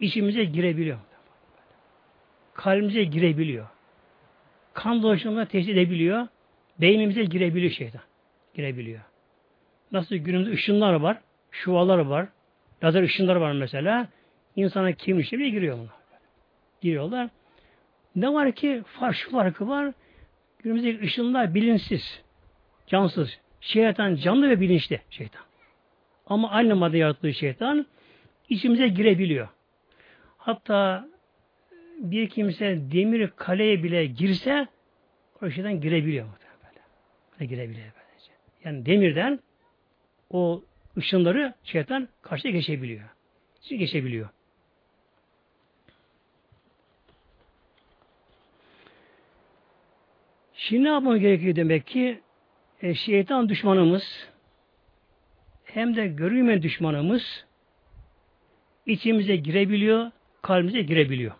[SPEAKER 1] içimize girebiliyor. Kalbimize girebiliyor. Kan dolaşımına tehdit edebiliyor. Beynimize girebiliyor şeytan. Girebiliyor. Nasıl günümüzde ışınlar var, şuvalar var, lazer ışınlar var mesela. İnsana kim işte bile giriyor bunlar. Giriyorlar. Ne var ki fark, şu farkı var. Günümüzdeki ışınlar bilinçsiz, cansız. Şeytan canlı ve bilinçli şeytan. Ama aynı madde yarattığı şeytan içimize girebiliyor. Hatta bir kimse demir kaleye bile girse o şeytan girebiliyor böyle. Girebiliyor böylece. Yani demirden o ışınları şeytan karşıya geçebiliyor. Geçebiliyor. Şimdi ne yapmamız gerekiyor demek ki? E, şeytan düşmanımız hem de görünmeyen düşmanımız içimize girebiliyor, kalbimize girebiliyor.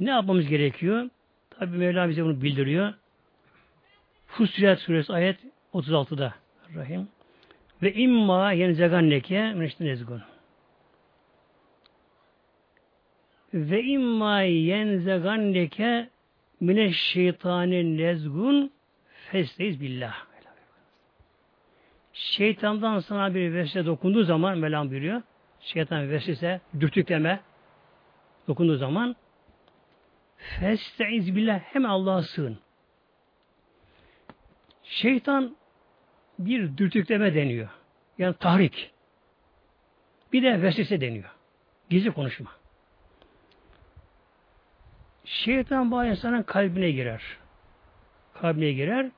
[SPEAKER 1] Ne yapmamız gerekiyor? Tabi Mevla bize bunu bildiriyor. Fussilet suresi ayet 36'da Rahim. Ve imma yenzeganneke meşten ezgun. Ve imma yenzeganneke mine şeytani nezgun festeyiz billah. Şeytandan sana bir vesile dokunduğu zaman Mevlam buyuruyor. Şeytan vesile dürtükleme dokunduğu zaman festeiz billah hem Allah'a sığın. Şeytan bir dürtükleme deniyor. Yani tahrik. Bir de vesvese deniyor. Gizli konuşma. Şeytan bu insanın kalbine girer. Kalbine girer.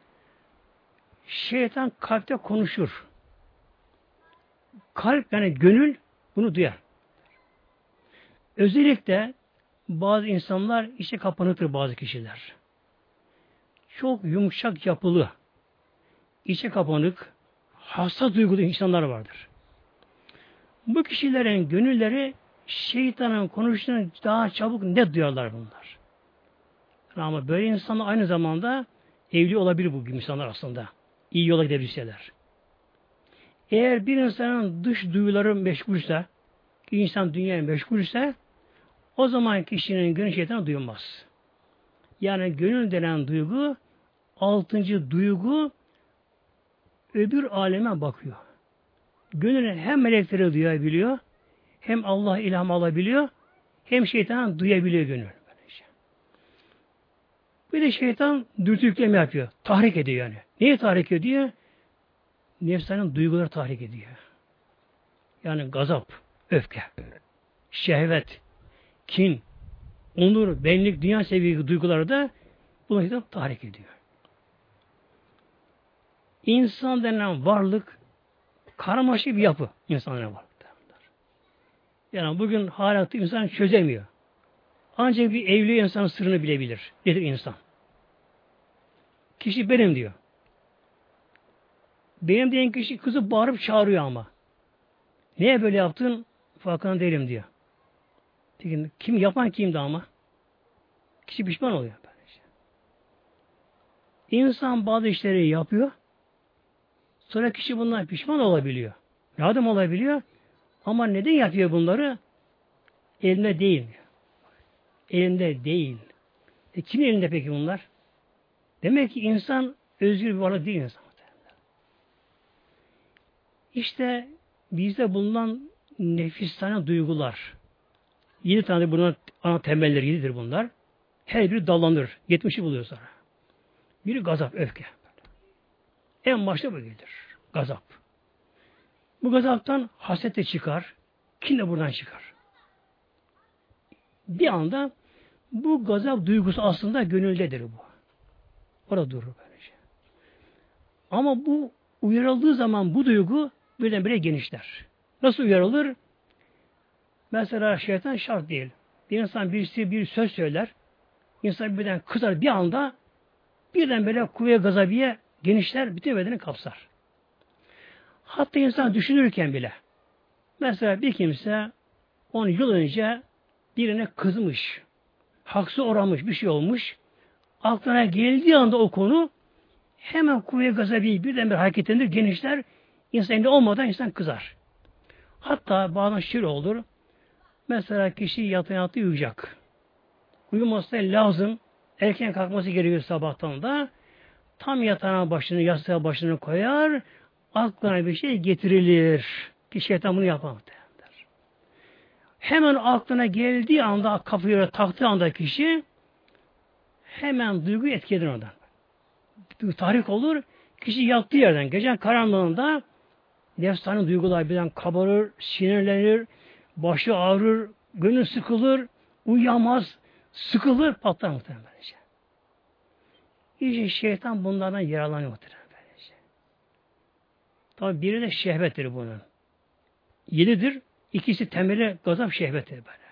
[SPEAKER 1] Şeytan kalpte konuşur. Kalp yani gönül bunu duyar. Özellikle bazı insanlar içe kapanıktır bazı kişiler. Çok yumuşak yapılı, içe kapanık, hasta duygulu insanlar vardır. Bu kişilerin gönülleri şeytanın konuştuğunu daha çabuk ne duyarlar bunlar. Ama böyle insanlar aynı zamanda evli olabilir bu gibi insanlar aslında. İyi yola gidebilseler. Eğer bir insanın dış duyuları meşgulse, insan dünyaya meşgulse, o zaman kişinin gönül şeytanı duyulmaz. Yani gönül denen duygu, altıncı duygu öbür aleme bakıyor. Gönülün hem melekleri duyabiliyor, hem Allah ilham alabiliyor, hem şeytan duyabiliyor gönül. Bir de şeytan dürtükleme yapıyor. Tahrik ediyor yani. Neyi tahrik ediyor? nefsinin duyguları tahrik ediyor. Yani gazap, öfke, şehvet, kin, onur, benlik, dünya sevgisi duyguları da bunu hitap tahrik ediyor. İnsan denen varlık karmaşık bir yapı insan denen varlık. Yani bugün hala insan çözemiyor. Ancak bir evli insanın sırrını bilebilir. Nedir insan? Kişi benim diyor. Benim diyen kişi kızı bağırıp çağırıyor ama. Niye böyle yaptın? Farkında değilim diyor. Peki kim yapan kimdi ama? Kişi pişman oluyor. Böylece. İnsan bazı işleri yapıyor. Sonra kişi bundan pişman olabiliyor. Yardım olabiliyor. Ama neden yapıyor bunları? Elinde değil. Elinde değil. E kimin elinde peki bunlar? Demek ki insan özgür bir varlık değil insan. İşte bizde bulunan nefistane duygular. Yedi tane bunun ana temelleri yedidir bunlar. Her biri dallanır. Yetmişi buluyor sonra. Biri gazap, öfke. En başta bu gelir. Gazap. Bu gazaptan haset de çıkar. Kin de buradan çıkar. Bir anda bu gazap duygusu aslında gönüldedir bu. Orada durur böylece. Ama bu uyarıldığı zaman bu duygu birdenbire genişler. Nasıl uyarılır? Mesela şeytan şart değil. Bir insan birisi bir söz söyler. İnsan birden kızar bir anda birden böyle kuvve gazabiye genişler, bütün bedeni kapsar. Hatta insan düşünürken bile mesela bir kimse 10 yıl önce birine kızmış, haksız oramış, bir şey olmuş. Aklına geldiği anda o konu hemen kuvve gazabi birden bir hareketlenir, genişler. İnsan olmadan insan kızar. Hatta bazen şöyle olur. Mesela kişi yatağına yatı uyuyacak. Uyuması lazım. Erken kalkması gerekiyor sabahtan da. Tam yatağına başını, yastığa başını koyar aklına bir şey getirilir. Ki şeytan bunu yapamaz. Hemen aklına geldiği anda kafayı taktığı anda kişi hemen duygu etkilenir oradan. Tahrik olur. Kişi yattığı yerden gece karanlığında nefsani duygular birden kabarır, sinirlenir, başı ağrır, gönül sıkılır, uyuyamaz, sıkılır, patlar muhtemelen. İşte şeytan bunlardan yararlanıyor muhtemelen. Tabi biri de şehvettir bunun. Yedidir. İkisi temeli gazap şehvettir böyle.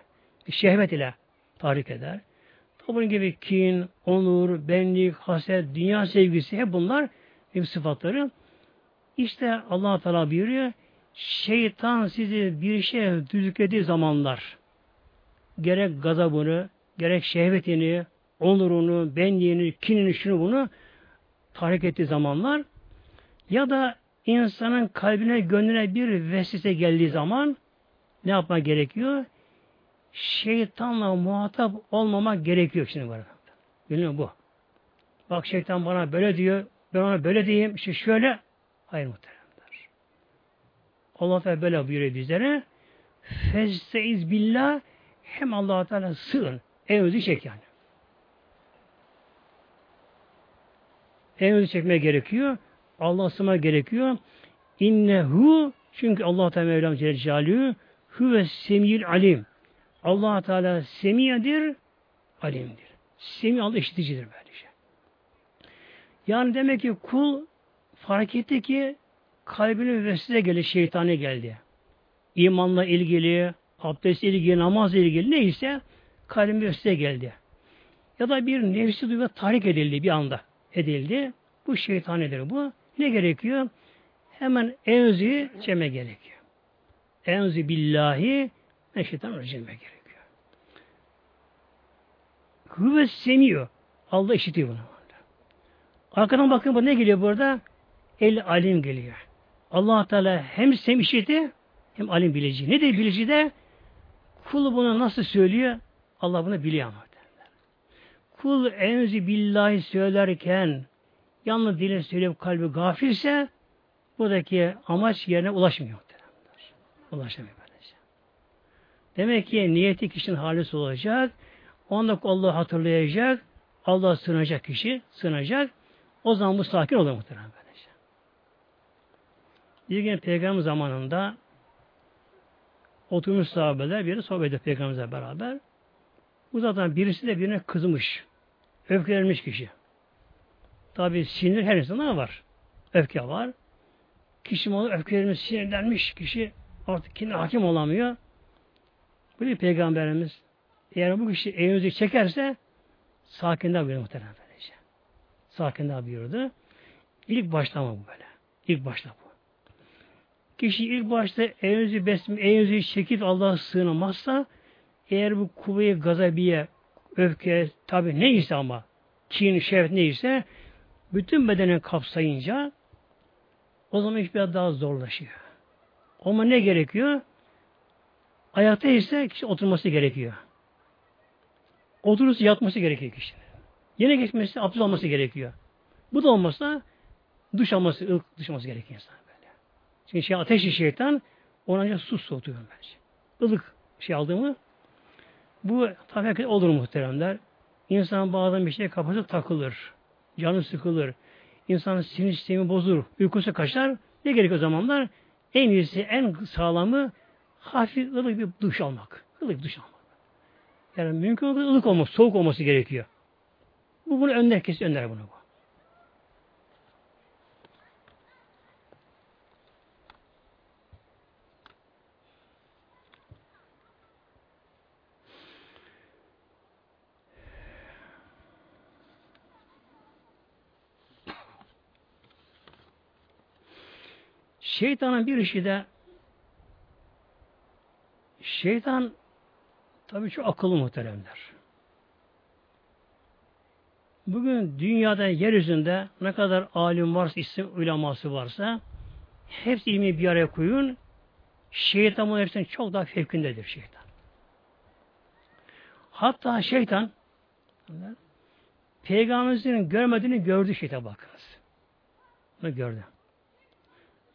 [SPEAKER 1] Şehvet ile tahrik eder. Tabi bunun gibi kin, onur, benlik, haset, dünya sevgisi hep bunlar hep sıfatları. İşte allah Teala buyuruyor şeytan sizi bir şeye düzlüklediği zamanlar gerek gazabını, gerek şehvetini, onurunu, benliğini, kinini, şunu bunu tahrik ettiği zamanlar ya da insanın kalbine, gönlüne bir vesvese geldiği zaman ne yapma gerekiyor? Şeytanla muhatap olmamak gerekiyor şimdi burada. Biliyor bu. Bak şeytan bana böyle diyor, ben ona böyle diyeyim, işte şöyle. Hayır muhteremler. Allah Teala böyle buyuruyor bizlere. Festeiz billah hem allah Teala sığın. Evinizi çek yani. Evinizi çekmeye gerekiyor. Allah sığma gerekiyor. İnnehu çünkü Allah Teala Mevlam Celle Celaluhu huve semiyil alim. Allah Teala semiyedir, alimdir. Semi Allah işiticidir böylece. Yani demek ki kul fark etti ki kalbine vesile geldi, şeytane geldi. İmanla ilgili, abdest ilgili, namaz ilgili neyse kalbine vesile geldi. Ya da bir nefsi duygu tahrik edildi bir anda edildi. Bu şeytanedir bu. Ne gerekiyor? Hemen enzi ceme gerekiyor. Enzi billahi neşetan ceme gerekiyor. Kuvvet semiyor. Allah işitiyor bunu. Arkadan bakın bu ne geliyor burada? El alim geliyor. Allah Teala hem sem işiti hem alim bilici. Ne de bilici de kul bunu nasıl söylüyor? Allah bunu biliyor ama. Kul enzi billahi söylerken yalnız dile söyleyip kalbi gafilse buradaki amaç yerine ulaşmıyor. Ulaşamıyor böylece. Demek ki niyeti kişinin halis olacak. Onda Allah hatırlayacak. Allah sığınacak kişi. Sığınacak. O zaman bu sakin olur muhtemelen böylece. Bir gün peygamber zamanında oturmuş sahabeler bir sohbet ediyor peygamberle beraber. Bu zaten birisi de birine kızmış. Öfkelenmiş kişi. Tabi sinir her insanda var. Öfke var. Kişi onu öfkelenmiş, sinirlenmiş kişi artık kendine hakim olamıyor. Bu bir peygamberimiz eğer bu kişi evinizi çekerse sakin daha buyuruyor muhtemelen böylece. Sakin daha buyurdu. İlk başlama bu böyle. İlk başta bu. Kişi ilk başta evinizi besme, evinizi çekip Allah'a sığınamazsa eğer bu kuvve gazabiye, öfke, tabi neyse ama kin, şehvet neyse bütün bedenen kapsayınca o zaman iş biraz daha zorlaşıyor. Ama ne gerekiyor? Ayakta ise kişi oturması gerekiyor. Oturursa yatması gerekiyor kişinin. Yine geçmesi, abdest alması gerekiyor. Bu da olmazsa duş alması, ılık duş alması gerekiyor insan böyle. Çünkü şey ateşli şeytan ona ancak su soğutuyor bence. Ilık şey aldı mı bu tabii olur muhteremler. İnsan bazen bir şey kafası takılır. Canı sıkılır. İnsanın sinir sistemi bozulur. Uykusu kaçar. Ne gerek o zamanlar? En iyisi, en sağlamı hafif ılık bir duş almak. Ilık duş almak. Yani mümkün olduğu ılık olması, soğuk olması gerekiyor. Bu bunu önler, kesin önler bunu Şeytanın bir işi de şeytan tabii çok akıllı muhteremler. Bugün dünyada yeryüzünde ne kadar alim varsa, isim uleması varsa hepsi ilmi bir araya koyun şeytan bunun hepsinin çok daha fevkindedir şeytan. Hatta şeytan Peygamberimizin görmediğini gördü şeytan bakınız. Bunu gördü.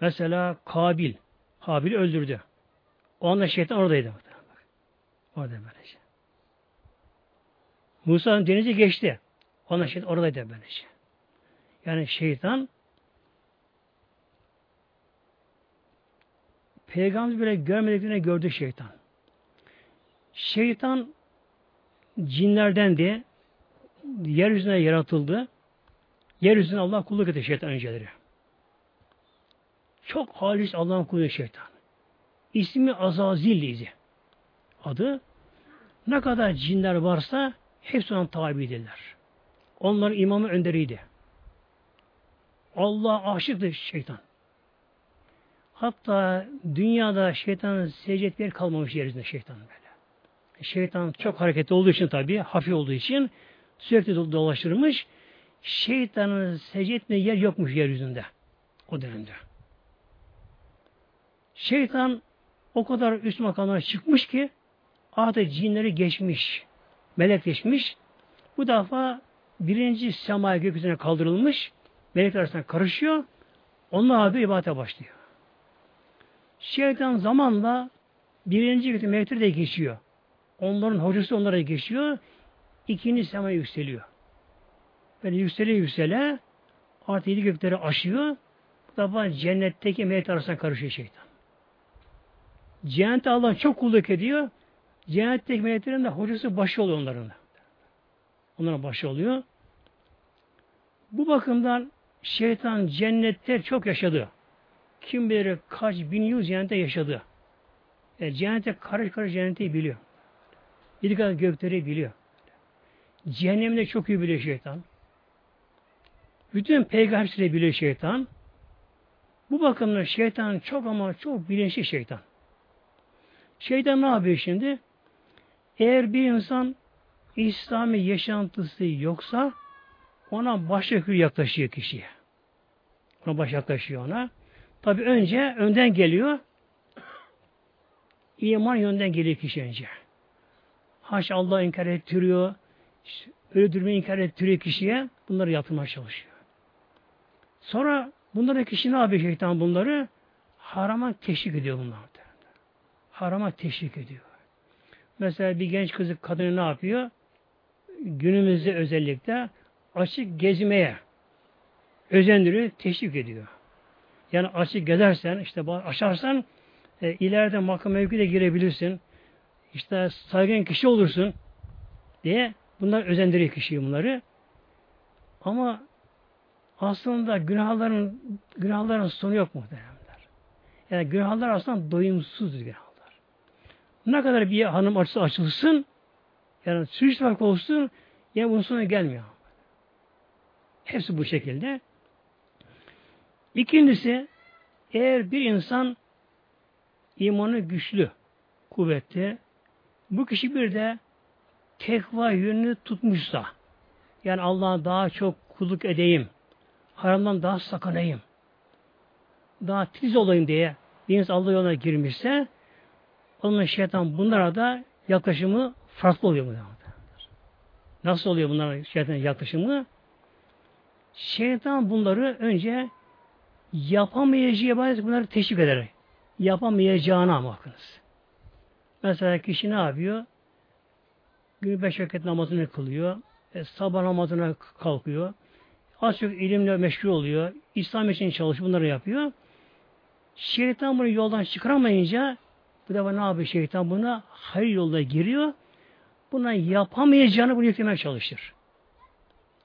[SPEAKER 1] Mesela Kabil. Habil'i öldürdü. O anda şeytan oradaydı. Orada böylece. Musa denizi geçti. O anda şeytan oradaydı böylece. Yani şeytan Peygamber bile görmediklerini gördü şeytan. Şeytan cinlerden diye yeryüzüne yaratıldı. Yeryüzüne Allah kulluk etti şeytan önceleri. Çok halis Allah'ın kulu şeytan. İsmi Azazil'liydi. Adı. Ne kadar cinler varsa hepsi ona tabidirler. Onların imamı önderiydi. Allah aşıktı şeytan. Hatta dünyada şeytanın secdet yer kalmamış yeryüzünde şeytan böyle. Şeytan çok hareketli olduğu için tabi, hafif olduğu için sürekli dolaştırmış. Şeytanın secdet yer yokmuş yeryüzünde o dönemde. Şeytan o kadar üst makamlara çıkmış ki adeta cinleri geçmiş. Melek geçmiş. Bu defa birinci semaya gökyüzüne kaldırılmış. Melekler arasında karışıyor. Onlar abi ibadete başlıyor. Şeytan zamanla birinci gökte melekler de geçiyor. Onların hocası onlara geçiyor. İkinci semaya yükseliyor. Böyle yüksele yüksele artık yedi gökleri aşıyor. Bu defa cennetteki melekler arasında karışıyor şeytan. Cennette Allah çok kulluk ediyor. Cennetteki meleklerin de hocası başı oluyor onların. Onların başı oluyor. Bu bakımdan şeytan cennette çok yaşadı. Kim bilir kaç bin yıl cennette yaşadı. Yani cennette karış karış cenneti biliyor. Bir kadar gökleri biliyor. Cehennemde çok iyi biliyor şeytan. Bütün peygamberleri biliyor şeytan. Bu bakımdan şeytan çok ama çok bilinçli şeytan. Şeytan ne yapıyor şimdi? Eğer bir insan İslami yaşantısı yoksa ona başka yaklaşıyor kişiye. Ona baş yaklaşıyor ona. Tabi önce önden geliyor. İman yönden geliyor kişi önce. Haş Allah inkar ettiriyor. Öldürmeyi inkar ettiriyor kişiye. Bunları yapmaya çalışıyor. Sonra bunları kişi ne yapıyor şeytan bunları? Harama teşvik ediyor bunlar harama teşvik ediyor. Mesela bir genç kızı kadını ne yapıyor? Günümüzde özellikle açık gezmeye özendiriyor, teşvik ediyor. Yani açık gezersen, işte açarsan e, ileride makam mevkide girebilirsin. İşte saygın kişi olursun diye bunlar özendiriyor kişiyi bunları. Ama aslında günahların günahların sonu yok muhteremler. Yani günahlar aslında doyumsuz günahlar. Ne kadar bir hanım açısı açılsın yani farkı olsun yani bunun sonu gelmiyor. Hepsi bu şekilde. İkincisi eğer bir insan imanı güçlü, kuvvetli, bu kişi bir de tekva yönünü tutmuşsa, yani Allah'a daha çok kulluk edeyim, haramdan daha sakınayım, daha tiz olayım diye bir insan Allah yoluna girmişse, onun şeytan bunlara da yaklaşımı farklı oluyor bunlar. Nasıl oluyor bunların şeytanın yaklaşımı? Şeytan bunları önce yapamayacağı bazı bunları teşvik eder. Yapamayacağına bakınız. Mesela kişi ne yapıyor? Gün beş vakit namazını kılıyor. E, sabah namazına kalkıyor. Az çok ilimle meşgul oluyor. İslam için çalışıyor. Bunları yapıyor. Şeytan bunu yoldan çıkaramayınca bu defa ne yapıyor şeytan buna? Hayır yolda giriyor. Buna yapamayacağını bunu yüklemeye çalışır.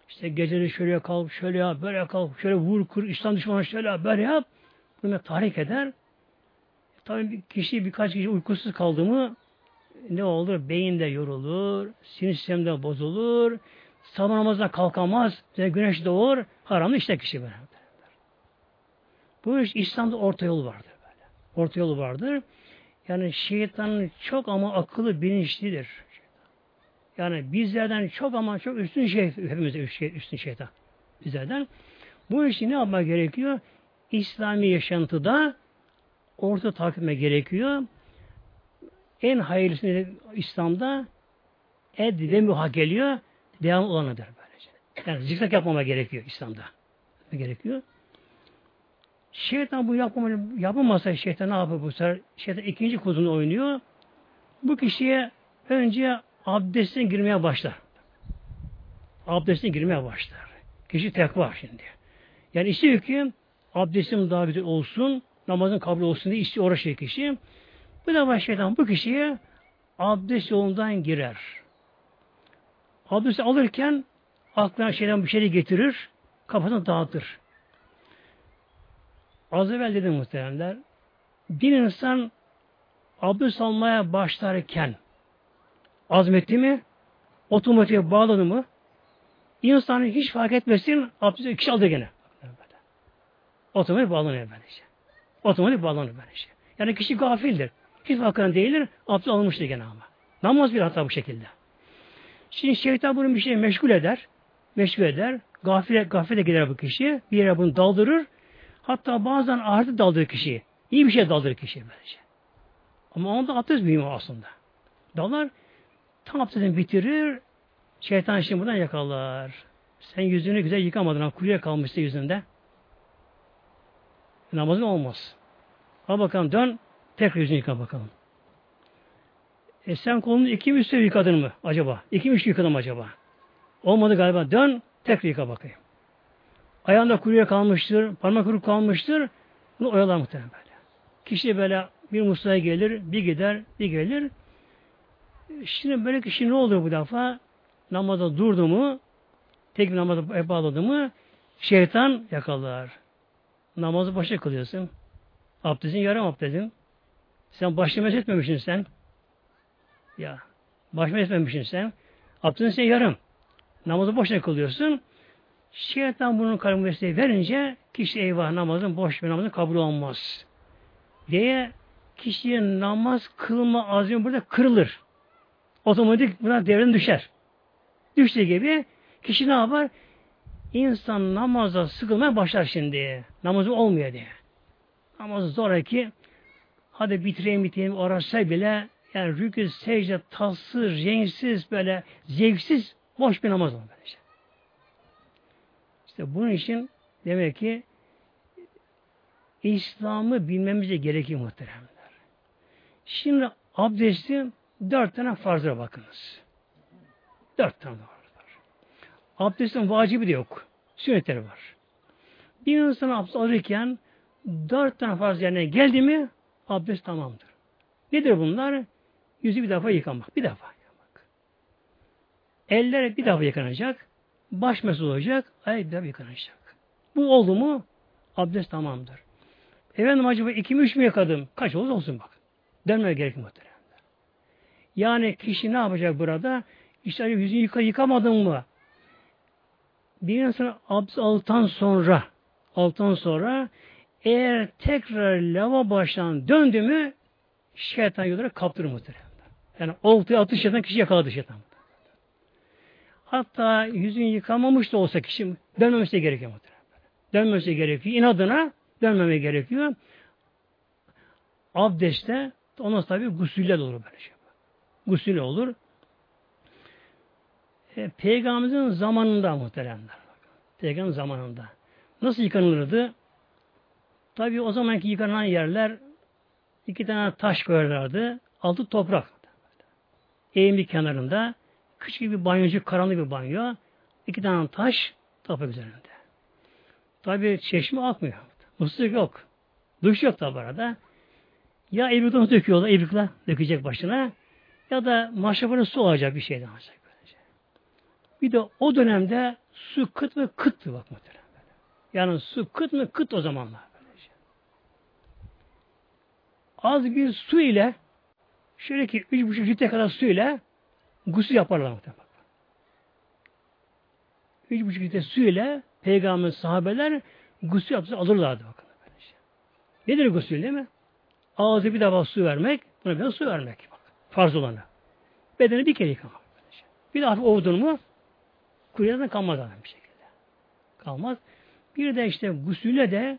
[SPEAKER 1] İşte geceleri şöyle kalk, şöyle yap, böyle kalk, şöyle vur, kur, İslam düşmanı şöyle yap, böyle yap. Bunu tahrik eder. Tabii bir kişi birkaç kişi uykusuz kaldı mı ne olur? Beyinde yorulur, sinir sistemde bozulur, sabah namazına kalkamaz, güneş doğur, haramlı işte kişi böyle. Bu iş İslam'da orta yol vardır böyle. Orta yolu vardır. Yani şeytanın çok ama akıllı bilinçlidir. Yani bizlerden çok ama çok üstün şey, hepimize üstün şeytan. Bizlerden. Bu işi ne yapmak gerekiyor? İslami yaşantıda orta takip gerekiyor. En hayırlısı İslam'da ed ve müha geliyor. Devam olanıdır böylece. Yani zikzak yapmama gerekiyor İslam'da. Gerekiyor. Şeytan bu yapmama, yapamazsa şeytan ne yapıyor bu sefer? Şeytan ikinci kozunu oynuyor. Bu kişiye önce abdestine girmeye başlar. Abdestine girmeye başlar. Kişi tekva şimdi. Yani istiyor ki abdestim daha güzel olsun, namazın kabul olsun diye istiyor uğraşıyor kişi. Bu da şeytan bu kişiye abdest yolundan girer. Abdest alırken aklına şeyden bir şey getirir, kafasını dağıtır. Az evvel dedim muhteremler, bir insan abdest almaya başlarken azmetti mi, otomatiğe bağladı mı, insanı hiç fark etmesin, abdest kişi aldı gene. Otomatik bağlanıyor böylece. Otomatik bağlanıyor böylece. Yani kişi gafildir. Hiç farkında değildir, abdest almıştır gene ama. Namaz bir hata bu şekilde. Şimdi şeytan bunu bir şey meşgul eder, meşgul eder, gafile, gafile gider bu kişi, bir yere bunu daldırır, hatta bazen artı daldırır kişiyi. İyi bir şey daldırır kişiyi böylece. Ama onda abdest büyümü aslında. Dalar, Tam abdestini bitirir, şeytan şimdi buradan yakalar. Sen yüzünü güzel yıkamadın, kuruya kalmıştı yüzünde. Namazın olmaz. Al bakalım dön, tekrar yüzünü yıka bakalım. E sen kolunu iki mi üstü yıkadın mı acaba? İki mi üç yıkadın mı acaba? Olmadı galiba. Dön, tekrar yıka bakayım. Ayağında kuruya kalmıştır, parmak kuru kalmıştır. Bunu oyalar muhtemelen böyle. Kişi böyle bir musluğa gelir, bir gider, bir gelir. Şimdi böyle kişi ne oluyor bu defa? Namaza durdu mu, tek bir namaza bağladı mı, şeytan yakalar. Namazı başa kılıyorsun. Abdestin yarım abdestin. Sen başlama etmemişsin sen. Ya. Başlama etmemişsin sen. Abdestin sen yarım. Namazı boşuna kılıyorsun. Şeytan bunun kalbine verince kişi eyvah namazın boş bir namazın kabul olmaz. Diye kişiye namaz kılma azmi burada kırılır otomatik buna devren düşer. Düştüğü gibi kişi ne yapar? İnsan namaza sıkılmaya başlar şimdi. Namazı olmuyor diye. Namazı zoraki hadi bitireyim bitireyim uğraşsa bile yani rükü, secde, tatsız, renksiz, böyle zevksiz, boş bir namaz olur böylece. İşte bunun için demek ki İslam'ı bilmemize gerekiyor muhteremler. Şimdi abdesti Dört tane farzlara bakınız. Dört tane var. Abdestin vacibi de yok. Sünnetleri var. Bir insan abdest alırken dört tane farz yerine geldi mi abdest tamamdır. Nedir bunlar? Yüzü bir defa yıkamak. Bir defa yıkamak. Eller bir defa yıkanacak. Baş mesul olacak. Ayak bir defa yıkanacak. Bu oldu mu abdest tamamdır. Efendim acaba iki mi üç mü yıkadım? Kaç olursa olsun bak. Dönmeye gerek muhtemelen. Yani kişi ne yapacak burada? İşte yüzünü yıka, yıkamadın mı? Bir insan abdest aldıktan sonra aldıktan sonra eğer tekrar lava baştan döndü mü şeytan yollara kaptırır muhtemelen. Yani oltaya atış şeytan kişi yakaladı şeytan. Hatta yüzünü yıkamamış da olsa kişi dönmemesi gerekiyor. Dönmemesi gerekiyor. İnadına dönmemeye gerekiyor. Abdestte ondan tabi gusülle olur böyle şey. Gusülle olur. E, Peygamberimizin zamanında muhteremler. Peygamber zamanında. Nasıl yıkanılırdı? Tabi o zamanki yıkanan yerler iki tane taş koyarlardı. Altı toprak. Eğimli kenarında küçük bir banyocu, karanlık bir banyo. iki tane taş toprak üzerinde. Tabi çeşme akmıyor. Musluk yok. Duş yok tabi arada. Ya ibrikten döküyorlar, ibrikle dökecek başına. Ya da maşrafının su alacak bir şeyden alacak. Böylece. Bir de o dönemde su kıt ve kıttı bak muhtemelen. Yani su kıt mı kıt o zamanlar. Böylece. Az bir su ile şöyle ki üç buçuk litre kadar su ile gusül yaparlar muhtemelen. Üç buçuk litre su ile peygamber sahabeler gusül yapısı alırlardı bakın. Nedir gusül değil mi? Ağzı bir defa su vermek, buna bir su vermek. Bak, farz olanı. Bedeni bir kere yıkamak. Bir de hafif ovdun mu kuruyadan kalmaz adam bir şekilde. Kalmaz. Bir de işte gusüle de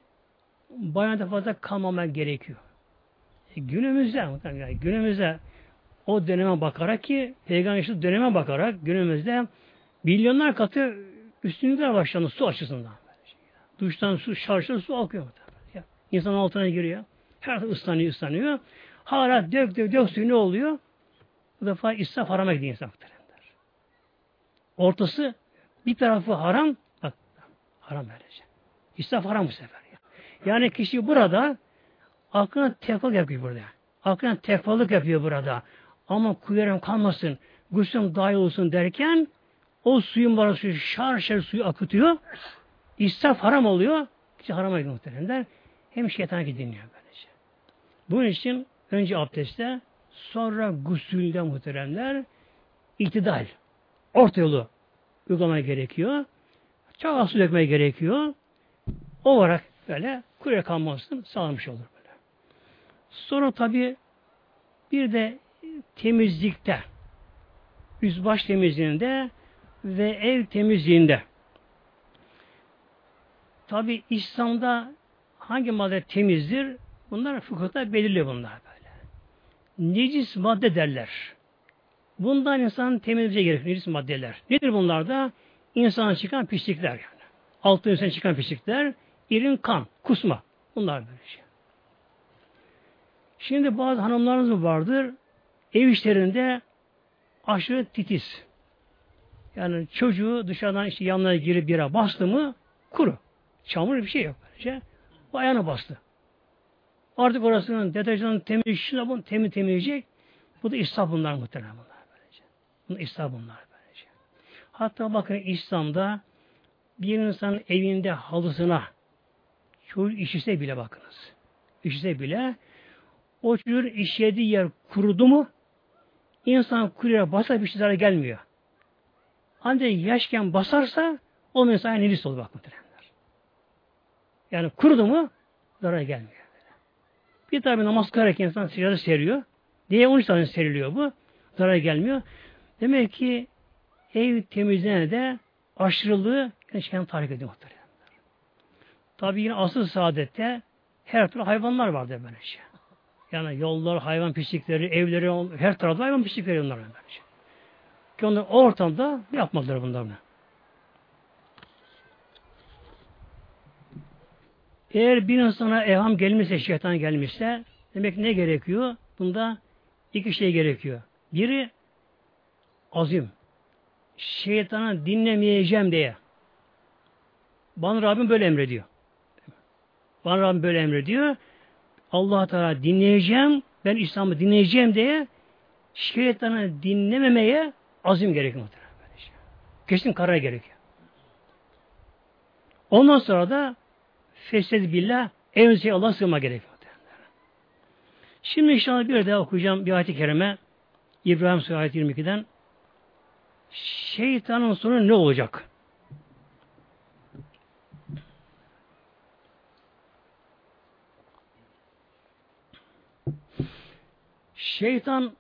[SPEAKER 1] bayanda fazla kalmamak gerekiyor. E, günümüzde yani günümüzde o döneme bakarak ki peygamber işte döneme bakarak günümüzde milyonlar katı üstünlükler başlandı su açısından. Duştan su, şarjdan su akıyor. İnsan altına giriyor. Her ıslanıyor, ıslanıyor. Hala dök dök dök suyu ne oluyor? Bu defa israf harama gidiyor insan. Ortası bir tarafı haram, bak haram böylece. İsraf haram bu sefer. Ya. Yani kişi burada aklına tekvalık yapıyor burada. Aklına tekvalık yapıyor burada. Ama kuyarım kalmasın, gusülüm dahil olsun derken o suyun barası şar şar suyu akıtıyor. İsraf haram oluyor. Kişi harama gidiyor muhtemelenler. Hem şeytana gidiniyor böylece. Bunun için önce abdestte sonra gusülde muhteremler itidal, orta yolu uygulamaya gerekiyor. Çok su dökmeye gerekiyor. O olarak böyle kure kalmasını sağlamış olur böyle. Sonra tabi bir de temizlikte yüz baş temizliğinde ve ev temizliğinde tabi İslam'da hangi madde temizdir? Bunlar fıkıhta belirli bunlar böyle. Necis madde derler. Bundan insan temizliğe gerekir. Necis maddeler. Nedir bunlar da? İnsana çıkan pislikler yani. Altı insan çıkan pislikler, irin kan, kusma. Bunlar böyle şey. Şimdi bazı hanımlarımız vardır, ev işlerinde aşırı titiz. Yani çocuğu dışarıdan işte yanına girip bir bastı mı kuru. Çamur bir şey yok böylece. Bu ayağına bastı. Artık orasının deterjanın temiz, şuna bunu temiz temizleyecek. Bu da İslam bunlar muhtemelen bunlar böylece. Bu İslam bunlar böylece. Hatta bakın İslam'da bir insan evinde halısına çocuk işise bile bakınız. İşise bile o çocuğun işlediği yer kurudu mu insan kuruya basar bir şey gelmiyor. Ancak yaşken basarsa o insan nelis olur bak muhtemelenler. Yani kurudu mu zarar gelmiyor. Bir tabi namaz kılarken insan sigara seriyor. Diye 13 tane seriliyor bu. Zarar gelmiyor. Demek ki ev temizliğine de aşırılığı gerçekten tahrik ediyor muhtemelen. Tabi yine asıl saadette her türlü hayvanlar vardır böyle şey. Yani yollar, hayvan pislikleri, evleri, her tarafta hayvan pislikleri onlar böyle şey. Ki onlar o ortamda yapmadılar bunları. Eğer bir insana evham gelmişse, şeytan gelmişse demek ne gerekiyor? Bunda iki şey gerekiyor. Biri azim. Şeytanı dinlemeyeceğim diye. Bana Rabbim böyle emrediyor. Bana Rabbim böyle emrediyor. Allah Teala dinleyeceğim, ben İslam'ı dinleyeceğim diye şeytanı dinlememeye azim gerekiyor. Kesin karar gerekiyor. Ondan sonra da fesed billah şey Allah sığma gerekiyor. Şimdi inşallah bir daha okuyacağım bir ayet-i kerime İbrahim Suresi ayet 22'den şeytanın sonu ne olacak? Şeytan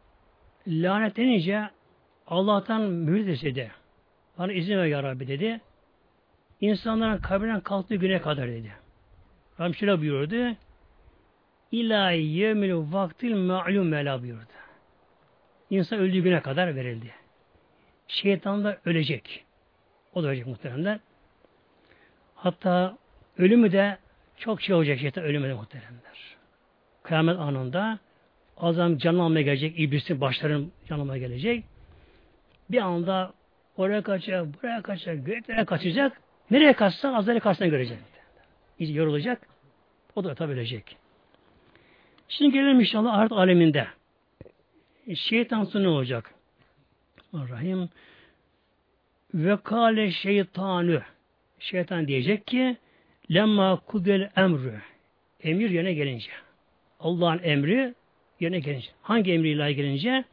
[SPEAKER 1] lanetlenince Allah'tan mühür istedi. Bana izin ver ya Rabbi dedi. İnsanların kabrinden kalktığı güne kadar dedi. Rabbim şöyle buyurdu. İlâ yevmil vaktil ma'lum mela buyurdu. İnsan öldüğü güne kadar verildi. Şeytan da ölecek. O da ölecek muhteremler. Hatta ölümü de çok şey olacak şeytan ölümü de muhteremler. Kıyamet anında azam canlı almaya gelecek, iblisin başlarının canlı gelecek. Bir anda oraya kaçacak, buraya kaçacak, göklere kaçacak. Nereye kaçsa Azrail karşısına görecek. İyice yorulacak. O da tabi ölecek. Şimdi gelelim inşallah ahiret aleminde. Şeytan ne olacak? Rahim ve kale şeytanı şeytan diyecek ki lemma kudel emrü emir yerine gelince Allah'ın emri yerine gelince hangi emri ilahi gelince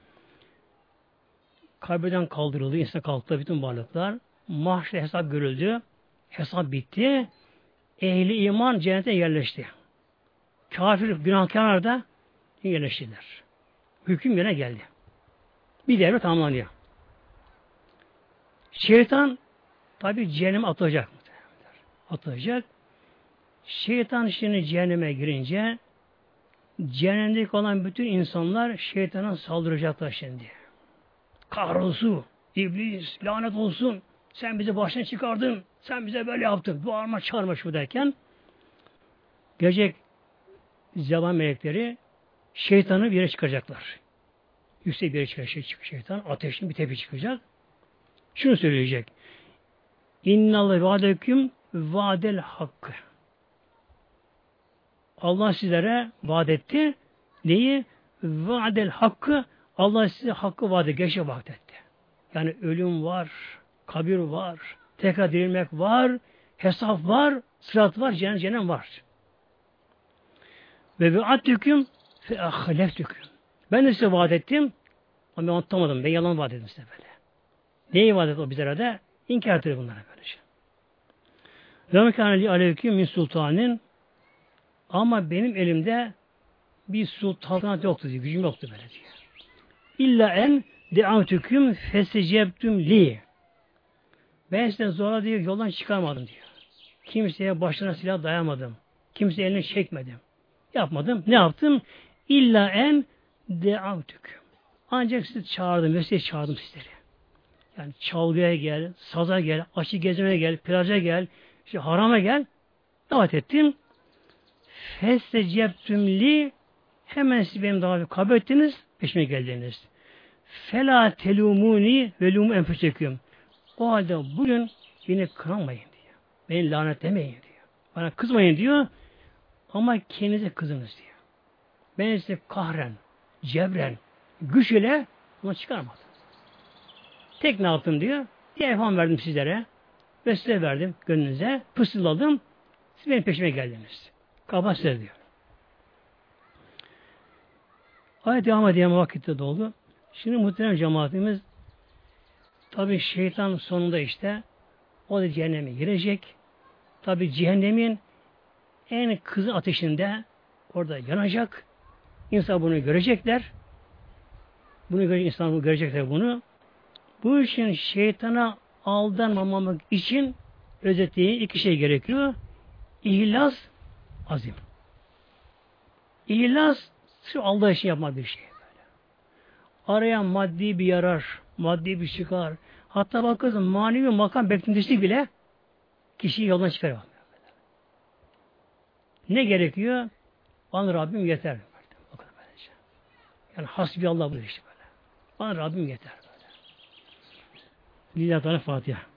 [SPEAKER 1] kabirden kaldırıldı, insan kalktı bütün varlıklar. Mahşer hesap görüldü. Hesap bitti. Ehli iman cennete yerleşti. Kafir günahkarlar da yerleştiler. Hüküm yine geldi. Bir devre tamamlanıyor. Şeytan tabi cehenneme atılacak. Atılacak. Şeytan şimdi cehenneme girince cehennemdeki olan bütün insanlar şeytana saldıracaklar şimdi. Kahrolsun, iblis, lanet olsun, sen bizi başına çıkardın, sen bize böyle yaptın, bağırma çağırma şu derken gelecek zaman melekleri şeytanı bir yere çıkacaklar. Yüksek bir yere çıkacak şeytan, ateşin bir tepe çıkacak. Şunu söyleyecek. İnnallah vaadeküm vadel hakkı. Allah sizlere vaat etti. Neyi? Vaadel hakkı Allah size hakkı vaat etti. Geçe vaat etti. Yani ölüm var, kabir var, tekrar dirilmek var, hesap var, sırat var, cennet cennet var. Ve vaatüküm fe ahleftüküm. Ben de size vaat ettim ama ben anlatamadım. Ben yalan vaat ettim size böyle. Neyi vaat etti o bizlere de? İnkar ediyor bunlara böylece. Ve mekâneli aleyküm min sultanin ama benim elimde bir sultanat yoktu diyor. Gücüm yoktu böyle diyor. İlla en de'avtüküm fesecebtüm li. Ben size zorla diyor yoldan çıkarmadım diyor. Kimseye başına silah dayamadım. Kimseye elini çekmedim. Yapmadım. Ne yaptım? İlla en de'avtüküm. Ancak sizi çağırdım. Ve çağırdım sizleri. Yani çalgıya gel, saza gel, açı gezmeye gel, plaja gel, işte harama gel. Davet ettim. Festecebtüm li hemen siz benim daveti kabul ettiniz, peşime geldiniz. Fela telumuni ve lumu enfüseküm. O halde bugün beni kıramayın diyor. Beni lanetlemeyin diyor. Bana kızmayın diyor. Ama kendinize kızınız diyor. Ben size kahren, cebren, güç ile bunu çıkarmadım. Tek ne yaptım diyor. Bir evham verdim sizlere. Ve size verdim gönlünüze. Fısıldadım. Siz benim peşime geldiniz. Kafa size diyor. Ayet devam edeyim vakitte doldu. Şimdi muhterem cemaatimiz tabi şeytan sonunda işte o da cehenneme girecek. Tabi cehennemin en kızı ateşinde orada yanacak. İnsan bunu görecekler. Bunu görecek, insan bunu görecekler bunu. Bu için şeytana aldanmamak için özetleyen iki şey gerekiyor. İhlas, azim. İhlas, sırf Allah için yapmak bir şey. Böyle. Arayan maddi bir yarar, maddi bir çıkar. Hatta bakın manevi makam beklentisi bile kişiyi yoldan çıkarıyor. Ne gerekiyor? Bana Rabbim yeter. Bakın böylece. Yani hasbi Allah bu işte böyle. Bana Rabbim yeter. Böyle. Lillahi Teala Fatiha.